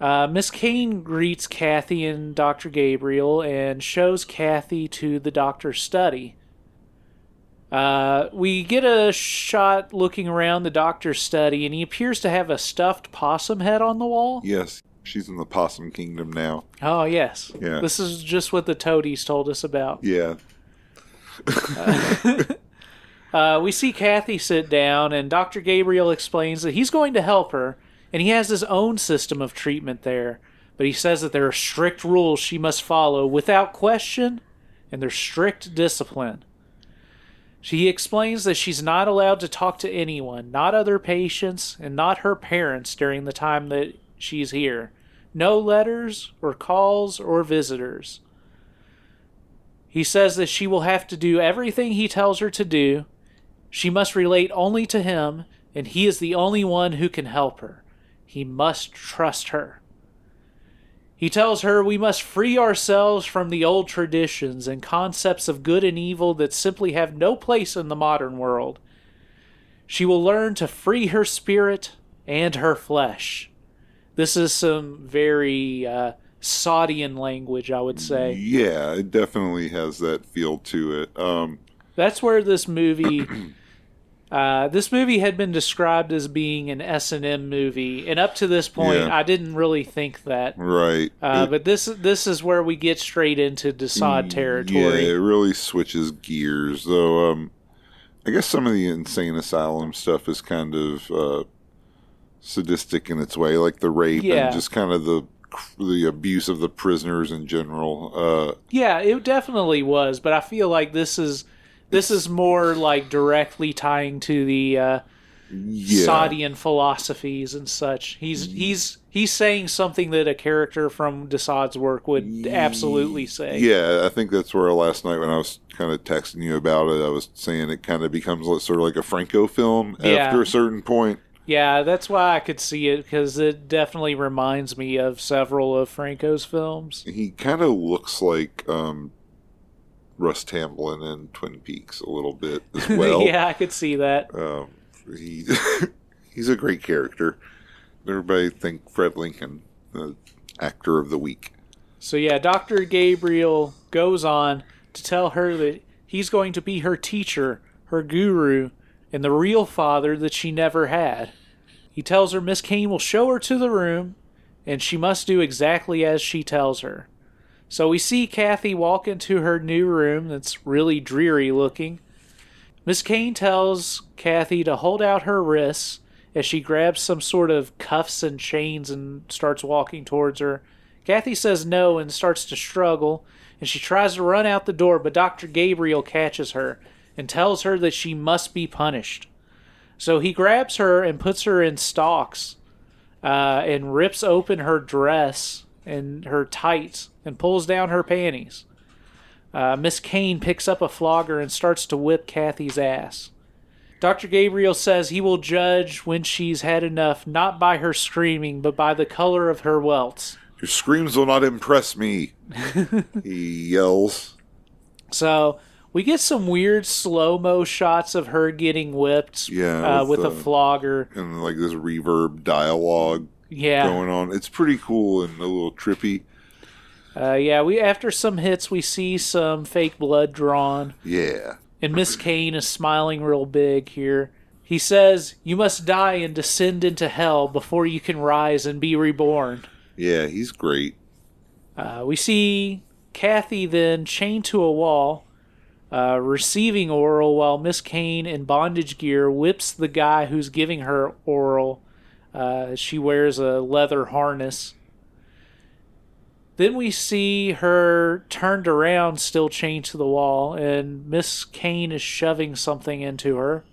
Uh, Miss Kane greets Cathy and Dr. Gabriel and shows Cathy to the doctor's study. Uh, we get a shot looking around the doctor's study, and he appears to have a stuffed possum head on the wall. Yes. She's in the possum kingdom now. Oh, yes. Yeah. This is just what the toadies told us about. Yeah. Uh, we see Cathy sit down, and Dr. Gabriel explains that he's going to help her, and he has his own system of treatment there. But he says that there are strict rules she must follow without question, and there's strict discipline. She explains that she's not allowed to talk to anyone, not other patients, and not her parents during the time that she's here. No letters, or calls, or visitors. He says that she will have to do everything he tells her to do. She must relate only to him, and he is the only one who can help her. He must trust her. He tells her we must free ourselves from the old traditions and concepts of good and evil that simply have no place in the modern world. She will learn to free her spirit and her flesh. This is some very uh, Sadean language, I would say. Yeah, it definitely has that feel to it. Um, That's where this movie. Uh, this movie had been described as being an S and M movie, and up to this point, Yeah. I didn't really think that. right. Uh, It- but this this is where we get straight into de Sade territory. Yeah, it really switches gears, though. Um, I guess some of the insane asylum stuff is kind of uh, sadistic in its way, like the rape Yeah. and just kind of the the abuse of the prisoners in general. Uh, Yeah, it definitely was, but I feel like this is this is more like directly tying to the uh, yeah, Sadean philosophies and such. He's he's he's saying something that a character from de Sade's work would absolutely say. Yeah, I think that's where last night when I was kind of texting you about it, I was saying it kind of becomes sort of like a Franco film Yeah. after a certain point. Yeah, that's why I could see it because it definitely reminds me of several of Franco's films. He kind of looks like um, Russ Tamblyn in Twin Peaks a little bit as well. yeah, I could see that. Um, he he's a great character. Everybody think Fred Lincoln, the actor of the week. So yeah, Dr. Gabriel goes on to tell her that he's going to be her teacher, her guru, and the real father that she never had. He tells her Miss Kane will show her to the room, and she must do exactly as she tells her. So we see Cathy walk into her new room that's really dreary looking. Miss Kane tells Cathy to hold out her wrists as she grabs some sort of cuffs and chains and starts walking towards her. Cathy says no and starts to struggle, and she tries to run out the door, but Dr. Gabriel catches her and tells her that she must be punished. So he grabs her and puts her in stocks uh, and rips open her dress and her tights and pulls down her panties. Uh, Miss Kane picks up a flogger and starts to whip Cathy's ass. Dr. Gabriel says he will judge when she's had enough not by her screaming, but by the color of her welts. Your screams will not impress me. he yells. So we get some weird slow mo shots of her getting whipped Yeah, uh, with, with, a flogger. and like this reverb dialogue Yeah. going on. It's pretty cool and a little trippy. Uh, yeah, we after some hits we see some fake blood drawn. Yeah. And Miss Kane is smiling real big here. He says, You must die and descend into hell before you can rise and be reborn. Yeah, he's great. Uh, we see Cathy then chained to a wall, uh, receiving oral, while Miss Kane in bondage gear whips the guy who's giving her oral. Uh, she wears a leather harness. Then we see her turned around, still chained to the wall, and Miss Kane is shoving something into her.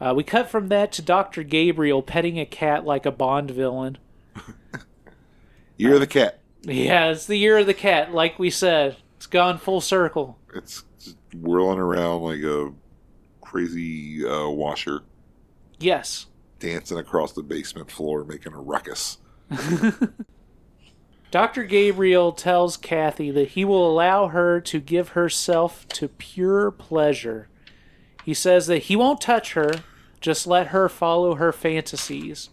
Uh, we cut from that to Dr. Gabriel petting a cat like a Bond villain. You're the cat. Yeah, it's the year of the cat, like we said. It's gone full circle. It's whirling around like a crazy uh, washer, Yes. Dancing across the basement floor, making a ruckus. Dr. Gabriel tells Cathy that he will allow her to give herself to pure pleasure. He says that he won't touch her, just let her follow her fantasies.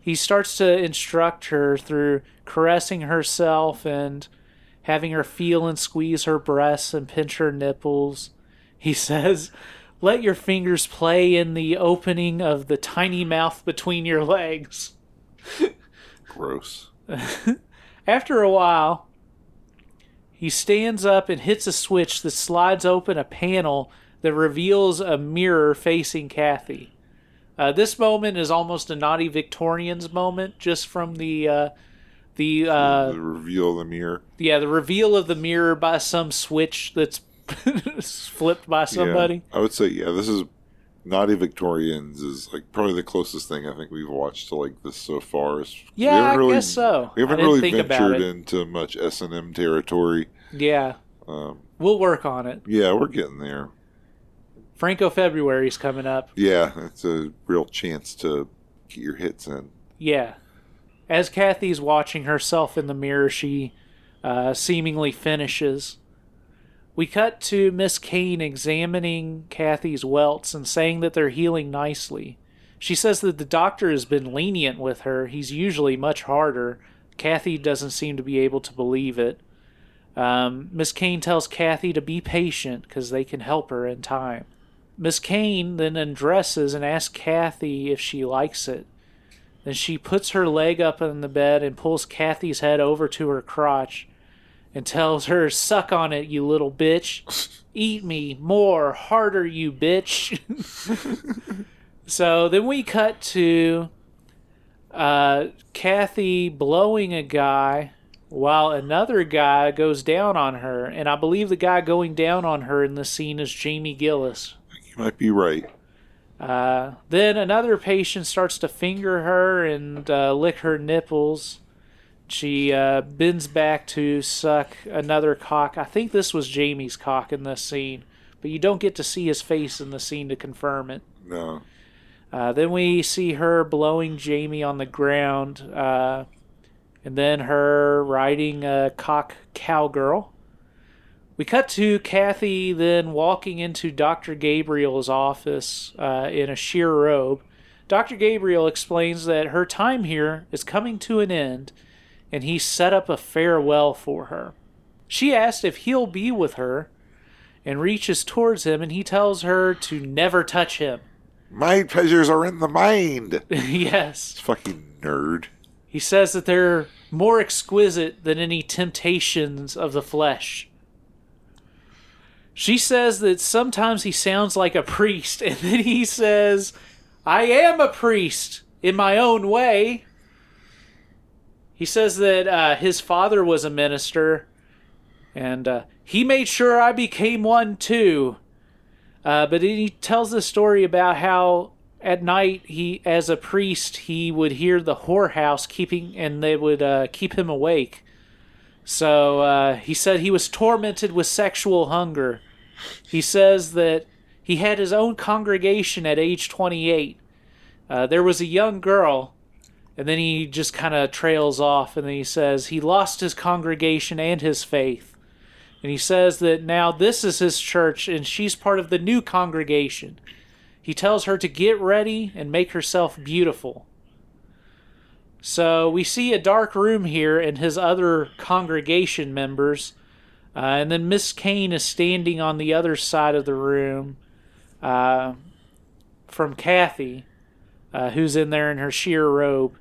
He starts to instruct her through caressing herself and having her feel and squeeze her breasts and pinch her nipples. He says, Let your fingers play in the opening of the tiny mouth between your legs. Gross. After a while, he stands up and hits a switch that slides open a panel that reveals a mirror facing Cathy. Uh, this moment is almost a naughty Victorians moment, just from the uh, the, uh, the reveal of the mirror. Yeah, the reveal of the mirror by some switch that's flipped by somebody. Yeah, I would say yeah. This is Naughty Victorians is like probably the closest thing I think we've watched to like this so far. Yeah, I really, guess so. We haven't really ventured into much S and M territory. Yeah, um, we'll work on it. Yeah, we're getting there. Franco February's coming up. Yeah, it's a real chance to get your hits in. Yeah. As Cathy's watching herself in the mirror, she uh, seemingly finishes. We cut to Miss Kane examining Cathy's welts and saying that they're healing nicely. She says that the doctor has been lenient with her. He's usually much harder. Cathy doesn't seem to be able to believe it. Um, Miss Kane tells Cathy to be patient because they can help her in time. Miss Kane then undresses and asks Cathy if she likes it. Then she puts her leg up in the bed and pulls Cathy's head over to her crotch and tells her, Suck on it, you little bitch. Eat me more, harder, you bitch. so then we cut to uh, Cathy blowing a guy while another guy goes down on her. And I believe the guy going down on her in the scene is Jamie Gillis You might be right. Uh, then another patient starts to finger her and uh, lick her nipples. She uh, bends back to suck another cock. I think this was Jamie's cock in this scene, but you don't get to see his face in the scene to confirm it. No. Uh, then we see her blowing Jamie on the ground, uh, and then her riding a cock cowgirl. We cut to Cathy then walking into Dr. Gabriel's office uh, in a sheer robe. Dr. Gabriel explains that her time here is coming to an end and he set up a farewell for her. She asks if he'll be with her and reaches towards him and he tells her to never touch him. My pleasures are in the mind. yes. Fucking nerd. He says that they're more exquisite than any temptations of the flesh. She says that sometimes he sounds like a priest, and then he says, I am a priest in my own way. He says that uh, his father was a minister, and uh, he made sure I became one too. Uh, but he tells the story about how at night he, as a priest, he would hear the whorehouse keeping, and they would uh, keep him awake. So uh, he said he was tormented with sexual hunger. He says that he had his own congregation at age 28. Uh, there was a young girl, and then he just kind of trails off, and then he says he lost his congregation and his faith. And he says that now this is his church, and she's part of the new congregation. He tells her to get ready and make herself beautiful. So we see a dark room here, and his other congregation members uh, and then Miss Kane is standing on the other side of the room uh, from Cathy, uh, who's in there in her sheer robe.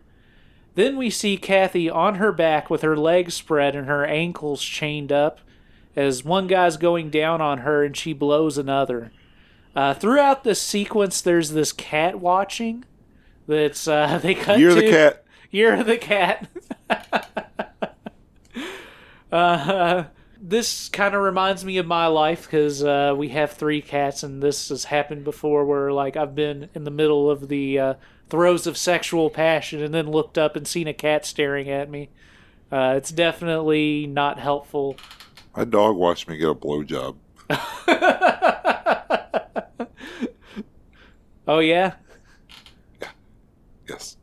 Then we see Cathy on her back with her legs spread and her ankles chained up as one guy's going down on her and she blows another. Uh, throughout this sequence, there's this cat watching. That's uh, they cut. You're to, the cat. You're the cat. uh, this kind of reminds me of my life because uh, we have three cats, and this has happened before where like I've been in the middle of the uh, throes of sexual passion and then looked up and seen a cat staring at me. Uh, it's definitely not helpful. My dog watched me get a blowjob. oh yeah. Yeah. Yes.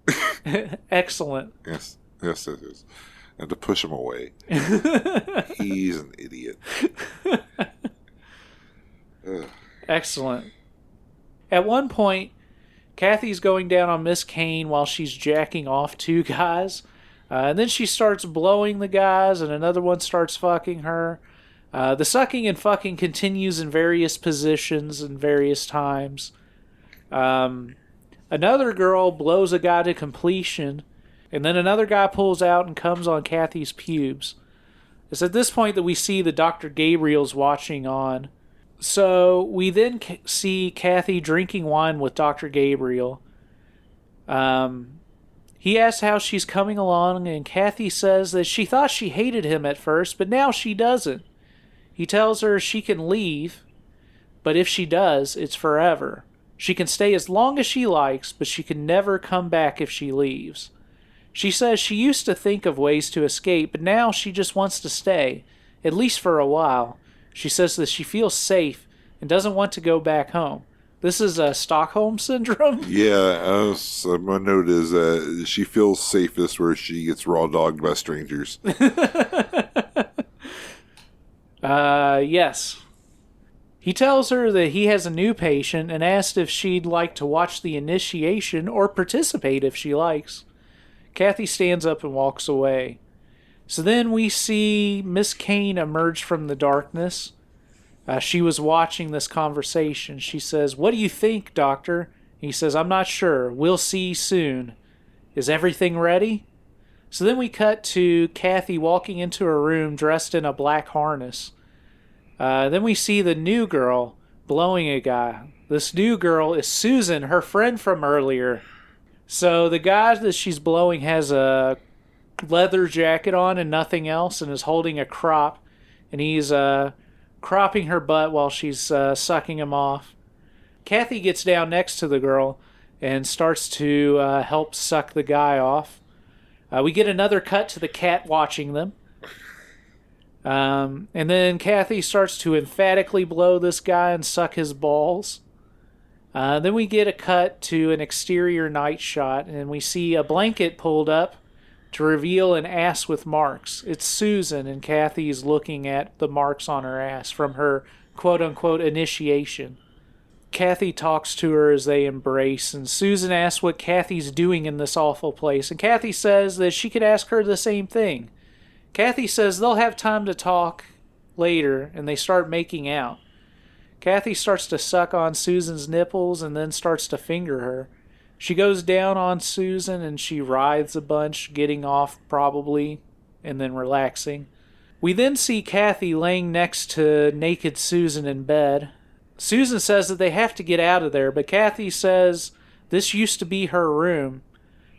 Excellent. Yes. Yes, it is and to push him away. He's an idiot. Excellent. At one point, Cathy's going down on Miss Kane while she's jacking off two guys. Uh, and then she starts blowing the guys, and another one starts fucking her. Uh, the sucking and fucking continues in various positions and various times. Um, another girl blows a guy to completion, and then another guy pulls out and comes on Cathy's pubes. It's at this point that we see the Dr. Gabriel's watching on. So we then see Cathy drinking wine with Dr. Gabriel. Um, he asks how she's coming along, and Cathy says that she thought she hated him at first, but now she doesn't. He tells her she can leave, but if she does, it's forever. She can stay as long as she likes, but she can never come back if she leaves. She says she used to think of ways to escape, but now she just wants to stay, at least for a while. She says that she feels safe and doesn't want to go back home. This is a Stockholm syndrome. Yeah, uh, my note is uh, she feels safest where she gets raw dogged by strangers. uh, yes. He tells her that he has a new patient and asks if she'd like to watch the initiation or participate if she likes. Cathy stands up and walks away. So then we see Miss Kane emerge from the darkness. Uh, she was watching this conversation. She says, What do you think, Doctor? He says, I'm not sure. We'll see soon. Is everything ready? So then we cut to Cathy walking into her room dressed in a black harness. Uh, then we see the new girl blowing a guy. This new girl is Susan, her friend from earlier. So the guy that she's blowing has a leather jacket on and nothing else, and is holding a crop, and he's uh, cropping her butt while she's uh, sucking him off. Cathy gets down next to the girl and starts to uh, help suck the guy off. Uh, we get another cut to the cat watching them. Um, and then Cathy starts to emphatically blow this guy and suck his balls. Uh, then we get a cut to an exterior night shot, and we see a blanket pulled up to reveal an ass with marks. It's Susan, and Cathy's looking at the marks on her ass from her quote unquote initiation. Cathy talks to her as they embrace, and Susan asks what Cathy's doing in this awful place, and Cathy says that she could ask her the same thing. Cathy says they'll have time to talk later, and they start making out. Kathy starts to suck on Susan's nipples and then starts to finger her. She goes down on Susan and she writhes a bunch, getting off probably, and then relaxing. We then see Cathy laying next to naked Susan in bed. Susan says that they have to get out of there, but Cathy says this used to be her room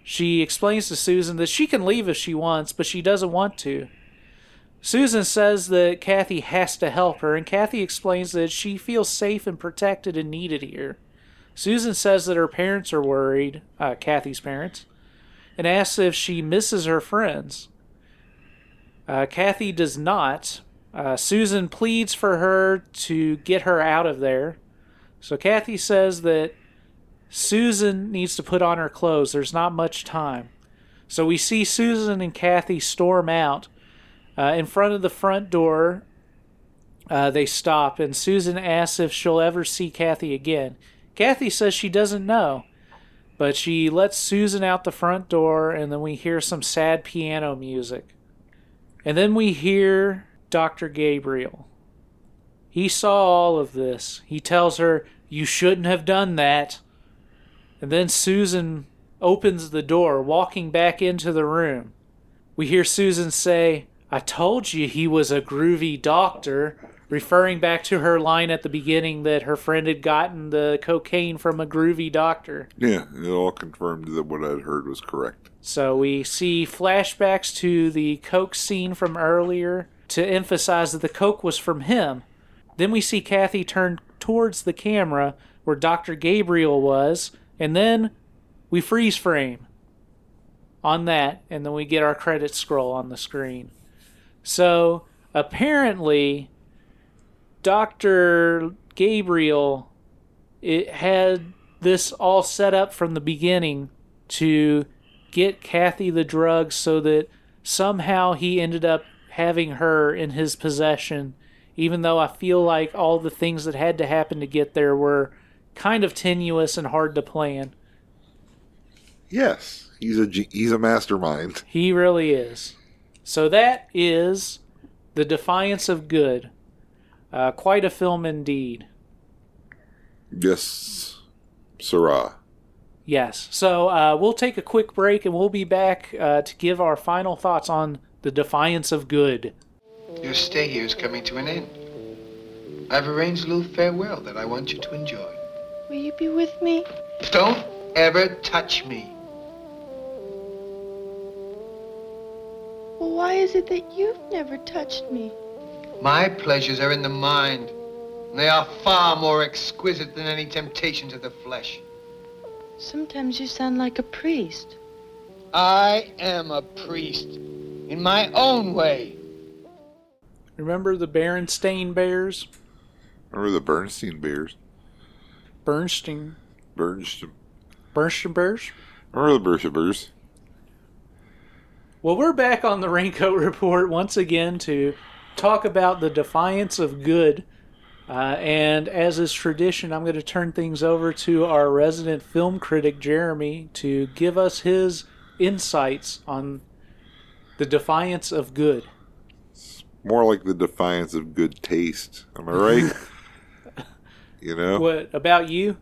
she explains to Susan that she can leave if she wants, but she doesn't want to. Susan says that Cathy has to help her, and Cathy explains that she feels safe and protected and needed here. Susan says that her parents are worried, uh, Cathy's parents, and asks if she misses her friends. Uh, Cathy does not. Uh, Susan pleads for her to get her out of there. So Cathy says that Susan needs to put on her clothes. There's not much time. So we see Susan and Cathy storm out. Uh, in front of the front door, uh, they stop, and Susan asks if she'll ever see Cathy again. Cathy says she doesn't know, but she lets Susan out the front door, and then we hear some sad piano music. And then we hear Dr. Gabriel. He saw all of this. He tells her, You shouldn't have done that. And then Susan opens the door, walking back into the room. We hear Susan say, I told you he was a groovy doctor, referring back to her line at the beginning that her friend had gotten the cocaine from a groovy doctor. Yeah, it all confirmed that what I'd heard was correct. So we see flashbacks to the coke scene from earlier to emphasize that the coke was from him. Then we see Cathy turn towards the camera where Dr. Gabriel was and then we freeze frame on that, and then we get our credit scroll on the screen. So apparently, Dr. Gabriel it had this all set up from the beginning to get Cathy the drugs so that somehow he ended up having her in his possession, even though I feel like all the things that had to happen to get there were kind of tenuous and hard to plan. Yes, he's a he's a mastermind. He really is. So that is the Defiance of Good. Uh, quite a film indeed. Yes, Sarah. Yes. So uh, we'll take a quick break and we'll be back uh, to give our final thoughts on the Defiance of Good. Your stay here is coming to an end. I've arranged a little farewell that I want you to enjoy. Will you be with me? Don't ever touch me. Well, why is it that you've never touched me? My pleasures are in the mind. And they are far more exquisite than any temptations of the flesh. Sometimes you sound like a priest. I am a priest in my own way. Remember the Berenstain Bears? Remember the Bernstein Bears? Bernstein. Bernstein. Bernstein Bears? Remember the Bernstein Bears? Well, we're back on the Raincoat Report once again to talk about the defiance of good. Uh, and as is tradition, I'm going to turn things over to our resident film critic, Jeremy, to give us his insights on the defiance of good. More like the defiance of good taste. Am I right? you know? What about you?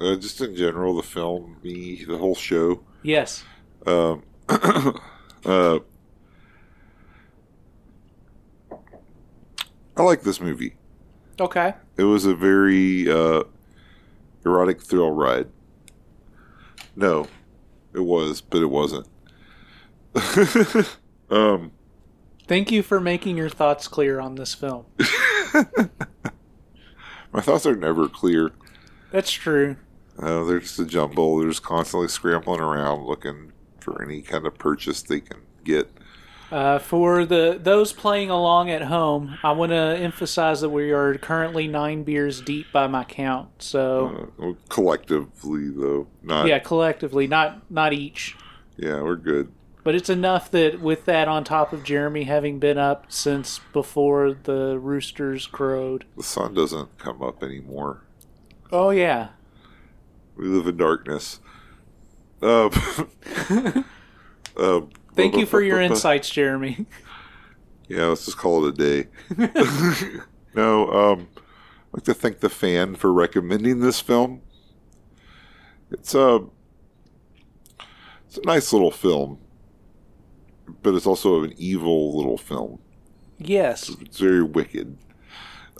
Uh, just in general, the film, me, the whole show. Yes. Um, uh, I like this movie. Okay. It was a very uh, erotic thrill ride. No, it was, but it wasn't. um, Thank you for making your thoughts clear on this film. my thoughts are never clear. That's true. Uh, they're just a jumble. They're just constantly scrambling around looking for any kind of purchase they can get. Uh, for the those playing along at home, I want to emphasize that we are currently nine beers deep by my count. So Uh, collectively, though, not. yeah, collectively, not not each, Yeah, we're good. but it's enough that with that on top of Jeremy having been up since before the roosters crowed. The sun doesn't come up anymore. Oh yeah, We live in darkness. Uh, uh, thank you for your insights, Jeremy. Yeah, let's just call it a day. no, um, I'd like to thank the fan for recommending this film. It's a, it's a nice little film, but it's also an evil little film. Yes, It's very wicked.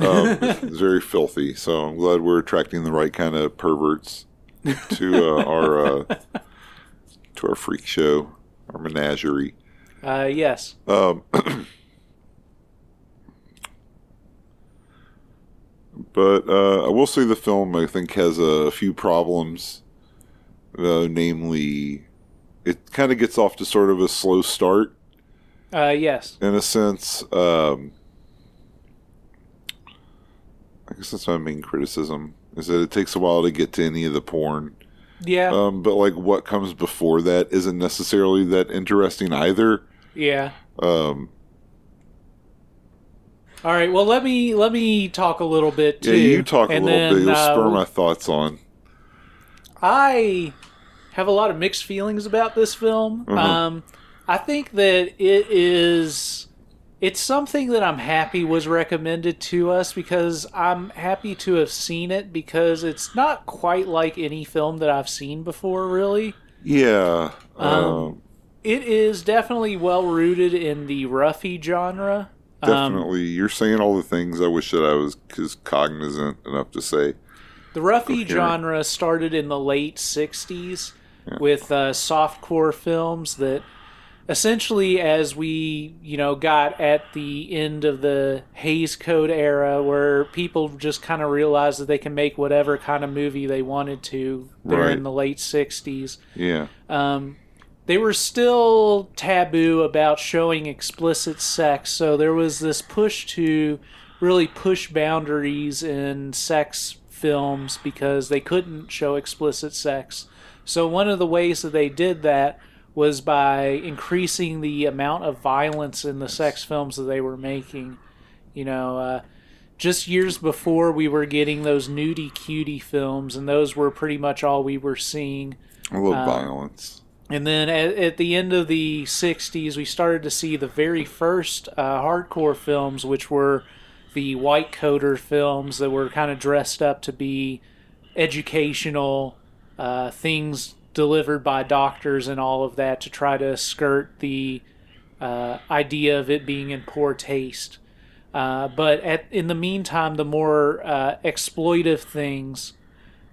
Um, it's very filthy. So I'm glad we're attracting the right kind of perverts to uh, our uh, to our freak show, our menagerie. uh, yes. Um, but uh, I will say the film I think has a few problems. Uh, namely, it kind of gets off to sort of a slow start Uh, yes. in a sense. Um, I guess that's my main criticism is that it takes a while to get to any of the porn. Yeah. Um, but like what comes before that isn't necessarily that interesting either. yeah. Um, All right. Well, let me let me talk a little bit too. yeah, you talk a little then, bit. You'll uh, spur my thoughts on. I have a lot of mixed feelings about this film. Mhm. Um, I think that it is. It's something that I'm happy was recommended to us because I'm happy to have seen it because it's not quite like any film that I've seen before, really. Yeah. Um, Um, It is definitely well rooted in the roughie genre. Um, definitely. You're saying all the things I wish that I was cause cognizant enough to say. The roughie genre started in the late 60s with uh, softcore films that essentially as we you know got at the end of the Hays Code era where people just kind of realized that they can make whatever kind of movie they wanted to there Right. in the late 60s Yeah. um, they were still taboo about showing explicit sex, so there was this push to really push boundaries in sex films because they couldn't show explicit sex. So one of the ways that they did that was by increasing the amount of violence in the sex films that they were making. You know, uh, just years before we were getting those nudie cutie films, and those were pretty much all we were seeing. I love Um, violence. And then at, at the end of the 60s, we started to see the very first uh, hardcore films, which were the white coater films that were kind of dressed up to be educational uh, things delivered by doctors and all of that to try to skirt the uh, idea of it being in poor taste. Uh, but at, in the meantime, the more uh, exploitive things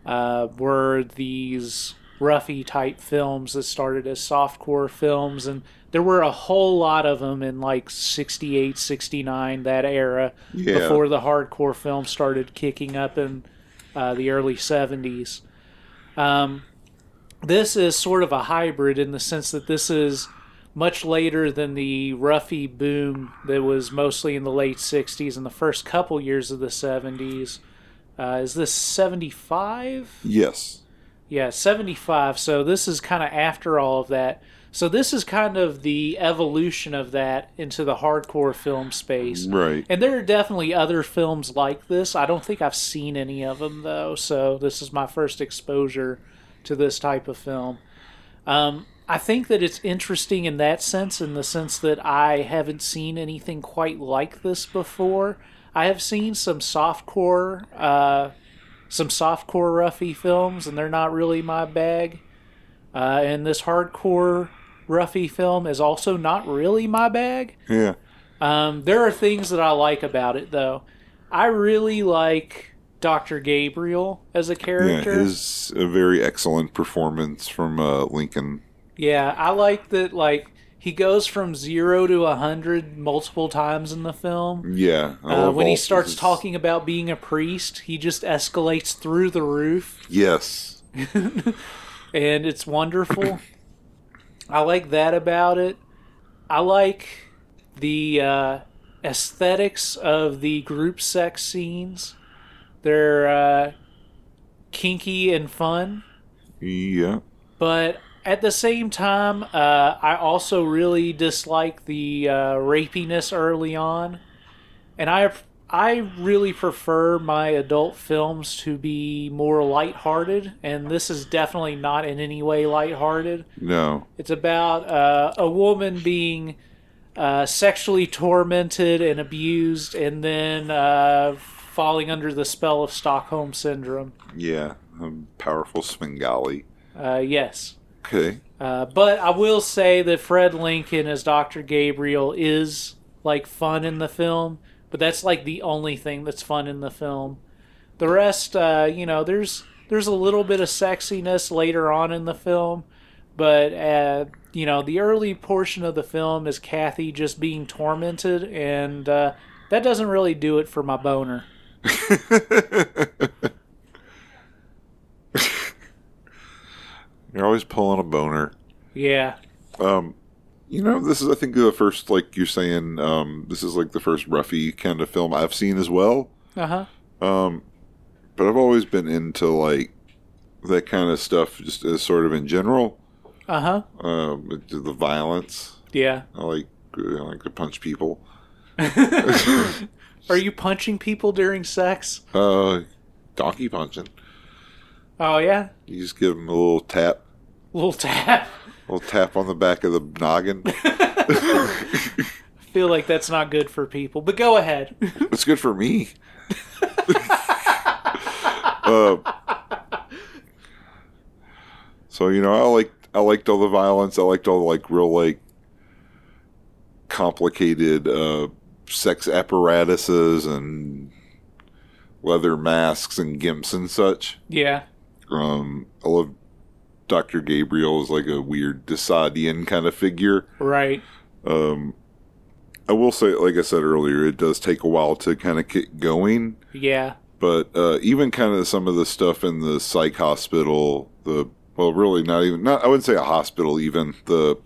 uh, were these roughie type films that started as softcore films, and there were a whole lot of them in like 68, 69, that era, Yeah. before the hardcore film started kicking up in uh, the early 70s. Um, this is sort of a hybrid in the sense that this is much later than the roughie boom that was mostly in the late 60s and the first couple years of the 70s. Uh, is this 75? Yes. Yeah, 75. So this is kind of after all of that. So this is kind of the evolution of that into the hardcore film space. Right. And there are definitely other films like this. I don't think I've seen any of them though. So this is my first exposure to this type of film. Um, I think that it's interesting in that sense, in the sense that I haven't seen anything quite like this before. I have seen some softcore, uh, some softcore roughie films, and they're not really my bag. Uh, and this hardcore roughie film is also not really my bag. Yeah. Um, there are things that I like about it, though. I really like Dr. Gabriel as a Yeah. character. His a very excellent performance from uh, Lincoln. Yeah, I like that. Like he goes from zero to a hundred multiple times in the film. Yeah. Uh, when he starts his- talking about being a priest, he just escalates through the roof, Yes. and it's wonderful. I like that about it. I like the uh, aesthetics of the group sex scenes. They're uh, kinky and fun. Yeah. but at the same time, uh, I also really dislike the uh, rapiness early on, and I I really prefer my adult films to be more lighthearted, and this is definitely not in any way lighthearted. No. It's about uh, a woman being uh, sexually tormented and abused, and then uh, falling under the spell of Stockholm syndrome. Yeah. Um, powerful Svengali. Uh, yes. Okay. Uh, but I will say that Fred Lincoln as Dr. Gabriel is like fun in the film, but that's like the only thing that's fun in the film. The rest, uh, you know, there's there's a little bit of sexiness later on in the film, but uh, you know, the early portion of the film is Cathy just being tormented, and uh, that doesn't really do it for my boner. You're always pulling a boner. Yeah, Um, you know, this is I think the first like you're saying. Um, this is like the first roughie kind of film I've seen as well. uh huh, Um, but I've always been into like that kind of stuff, just as sort of in general. uh huh, Um, the violence. yeah. I like I like to punch people. Are you punching people during sex? Uh, donkey punching. Oh yeah, You just give them a little tap, little tap. a little tap on the back of the noggin. I feel like that's not good for people, but go ahead. it's good for me. uh, so you know, I like I liked all the violence. I liked all the like real like complicated uh, sex apparatuses and leather masks and gimps and such. yeah. Um, I love Doctor Gabriel is like a weird de Sadean kind of figure. Right. Um, I will say, like I said earlier, it does take a while to kind of get going. Yeah. But uh, even kind of some of the stuff in the psych hospital, the well, really not even not I wouldn't say a hospital, even the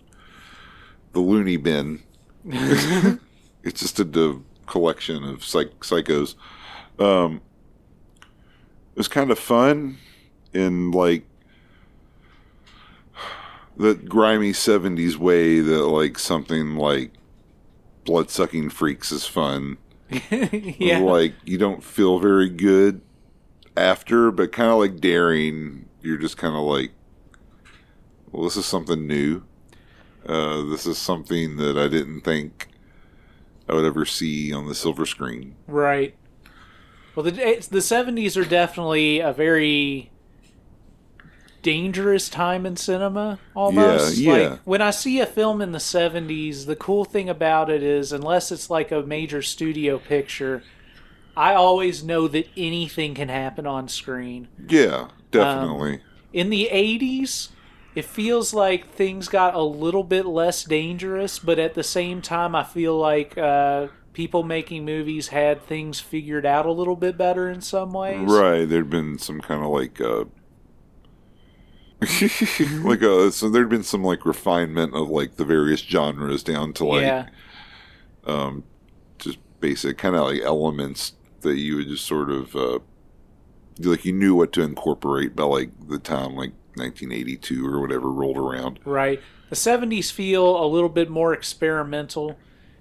the loony bin. it's just a div- collection of psych- psychos. Um, it was kind of fun in like that grimy 70s way that like something like blood sucking freaks is fun yeah. like you don't feel very good after, but kind of like daring. You're just kind of like, well, this is something new. Uh, this is something that I didn't think I would ever see on the silver screen. Right. Well, the the seventies are definitely a very dangerous time in cinema almost. Yeah, yeah. Like when I see a film in the 70s, the cool thing about it is unless it's like a major studio picture, I always know that anything can happen on screen. Yeah, um, definitely. In the 80s, it feels like things got a little bit less dangerous, but at the same time, I feel like uh, people making movies had things figured out a little bit better in some ways. right. There'd been some kind of like uh like uh so there'd been some like refinement of like the various genres down to like yeah, um just basic kind of like elements that you would just sort of uh like you knew what to incorporate by like the time like 1982 or whatever rolled around. right. The 70s feel a little bit more experimental,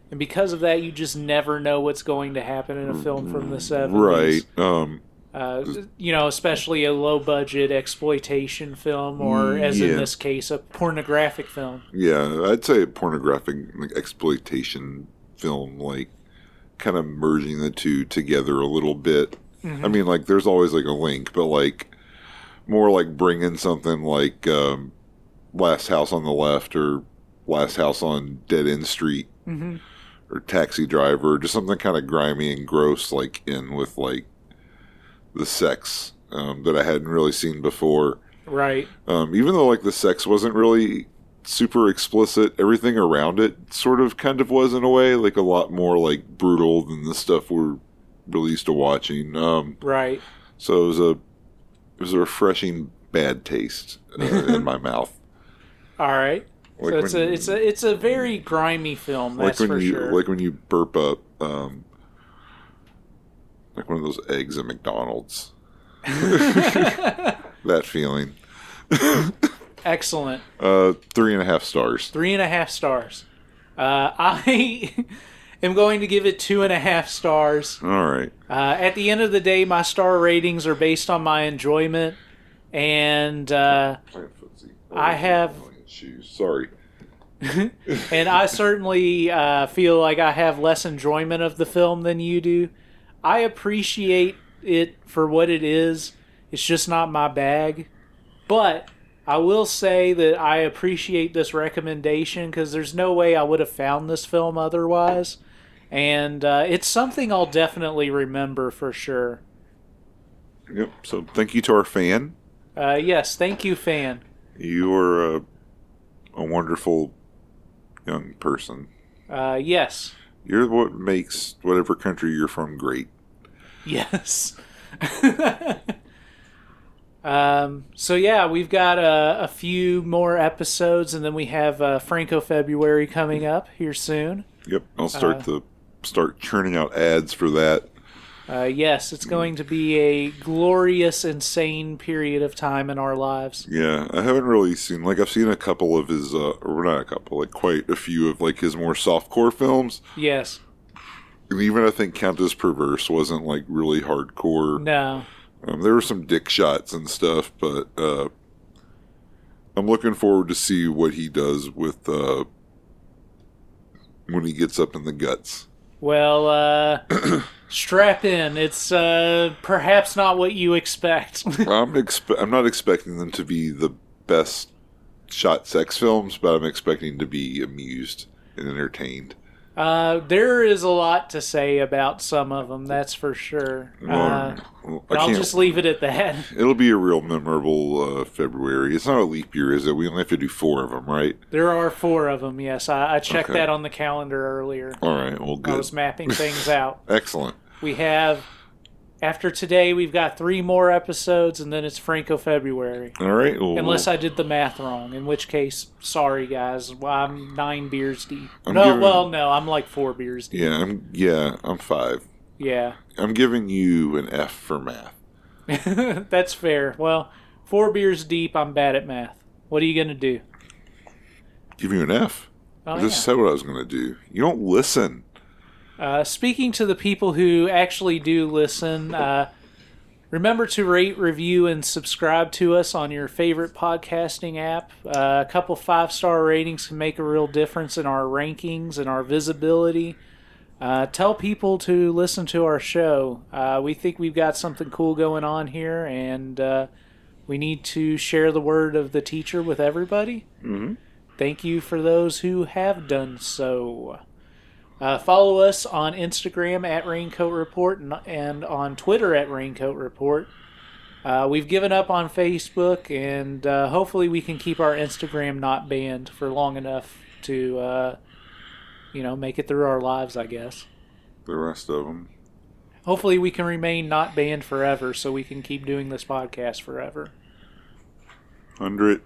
and because of that, you just never know what's going to happen in a film from the 70s. Right. Um Uh, you know, especially a low budget exploitation film, or as in this case, a pornographic film. Yeah, I'd say a pornographic like exploitation film, like kind of merging the two together a little bit. I mean, like there's always like a link, but like more like bringing something like um, Last House on the Left or Last House on Dead End Street Mhm. or Taxi Driver, just something kind of grimy and gross, like in with like the sex um, that I hadn't really seen before. Right. Um, even though like the sex wasn't really super explicit, everything around it sort of kind of was in a way, like a lot more like brutal than the stuff we're really used to watching. Um, Right. so it was a was a refreshing bad taste uh, in my mouth. All right. Like so it's a it's a it's a very grimy film. Like That's when for you sure. like when you burp up um, like one of those eggs at McDonald's. that feeling. Excellent. Uh, three and a half stars. Three and a half stars. Uh, I am going to give it two and a half stars. All right. Uh, at the end of the day, my star ratings are based on my enjoyment, and uh, I have- shoes. Sorry. and I certainly uh, feel like I have less enjoyment of the film than you do. I appreciate it for what it is. It's just not my bag. But I will say that I appreciate this recommendation because there's no way I would have found this film otherwise. And uh, it's something I'll definitely remember for sure. Yep. So thank you to our fan. Uh, yes, thank you, fan. You are a, a wonderful young person. Uh, yes, You're what makes whatever country you're from great. Yes. um, so yeah, we've got a, a few more episodes, and then we have uh, Franco February coming up here soon. Yep. I'll start Uh, the start churning out ads for that. Uh, yes, it's going to be a glorious, insane period of time in our lives. Yeah, I haven't really seen like I've seen a couple of his, uh, or not a couple, like quite a few of like his more softcore films. Yes. And even I think Countess Perverse wasn't like really hardcore. No. Um, there were some dick shots and stuff, but uh, I'm looking forward to see what he does with uh, when he gets up in the guts. Well, uh, strap in. It's uh, perhaps not what you expect. I'm expe- I'm not expecting them to be the best shot sex films, but I'm expecting to be amused and entertained. Uh, there is a lot to say about some of them, that's for sure. Uh, Well, but I I'll just leave it at that. It'll be a real memorable uh, February. It's not a leap year, is it? We only have to do four of them, right? There are four of them. Yes, I, I checked Okay. that on the calendar earlier. All right. Well, good. I was mapping things out. Excellent. We have after today, we've got three more episodes, and then it's Franco February. All right. Well, Unless I did the math wrong, in which case, sorry guys, well, I'm nine beers deep. I'm no, giving- well, no, I'm like four beers deep. yeah, I'm yeah, I'm five. Yeah, I'm giving you an F for math. that's fair. Well, four beers deep, I'm bad at math. What are you gonna do? Give you an F. Oh, I just yeah. said what I was going to do. You don't listen. Uh, speaking to the people who actually do listen, uh, remember to rate, review, and subscribe to us on your favorite podcasting app. Uh, a couple five star ratings can make a real difference in our rankings and our visibility. Uh, tell people to listen to our show. Uh, we think we've got something cool going on here, and uh, we need to share the word of the teacher with everybody. Mm-hmm. Thank you for those who have done so. Uh, follow us on Instagram at Raincoat Report and, and on Twitter at Raincoat Report. Uh, we've given up on Facebook, and uh, hopefully we can keep our Instagram not banned for long enough to, uh, you know, make it through our lives. I guess. The rest of them. Hopefully we can remain not banned forever, so we can keep doing this podcast forever. Hundred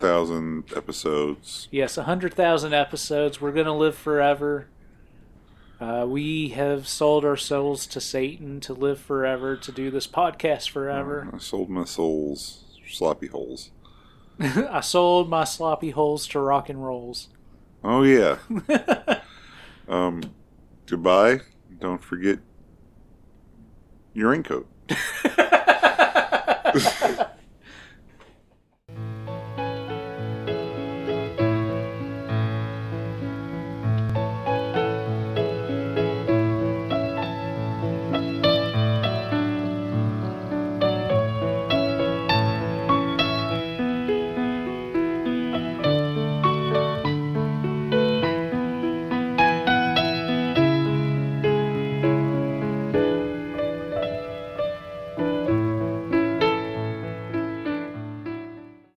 thousand episodes. Yes, a hundred thousand episodes. We're gonna live forever. Uh, we have sold our souls to Satan to live forever, to do this podcast forever. I sold my souls sloppy holes. I sold my sloppy holes to rock and rolls. Oh yeah. um, goodbye. Don't forget your raincoat.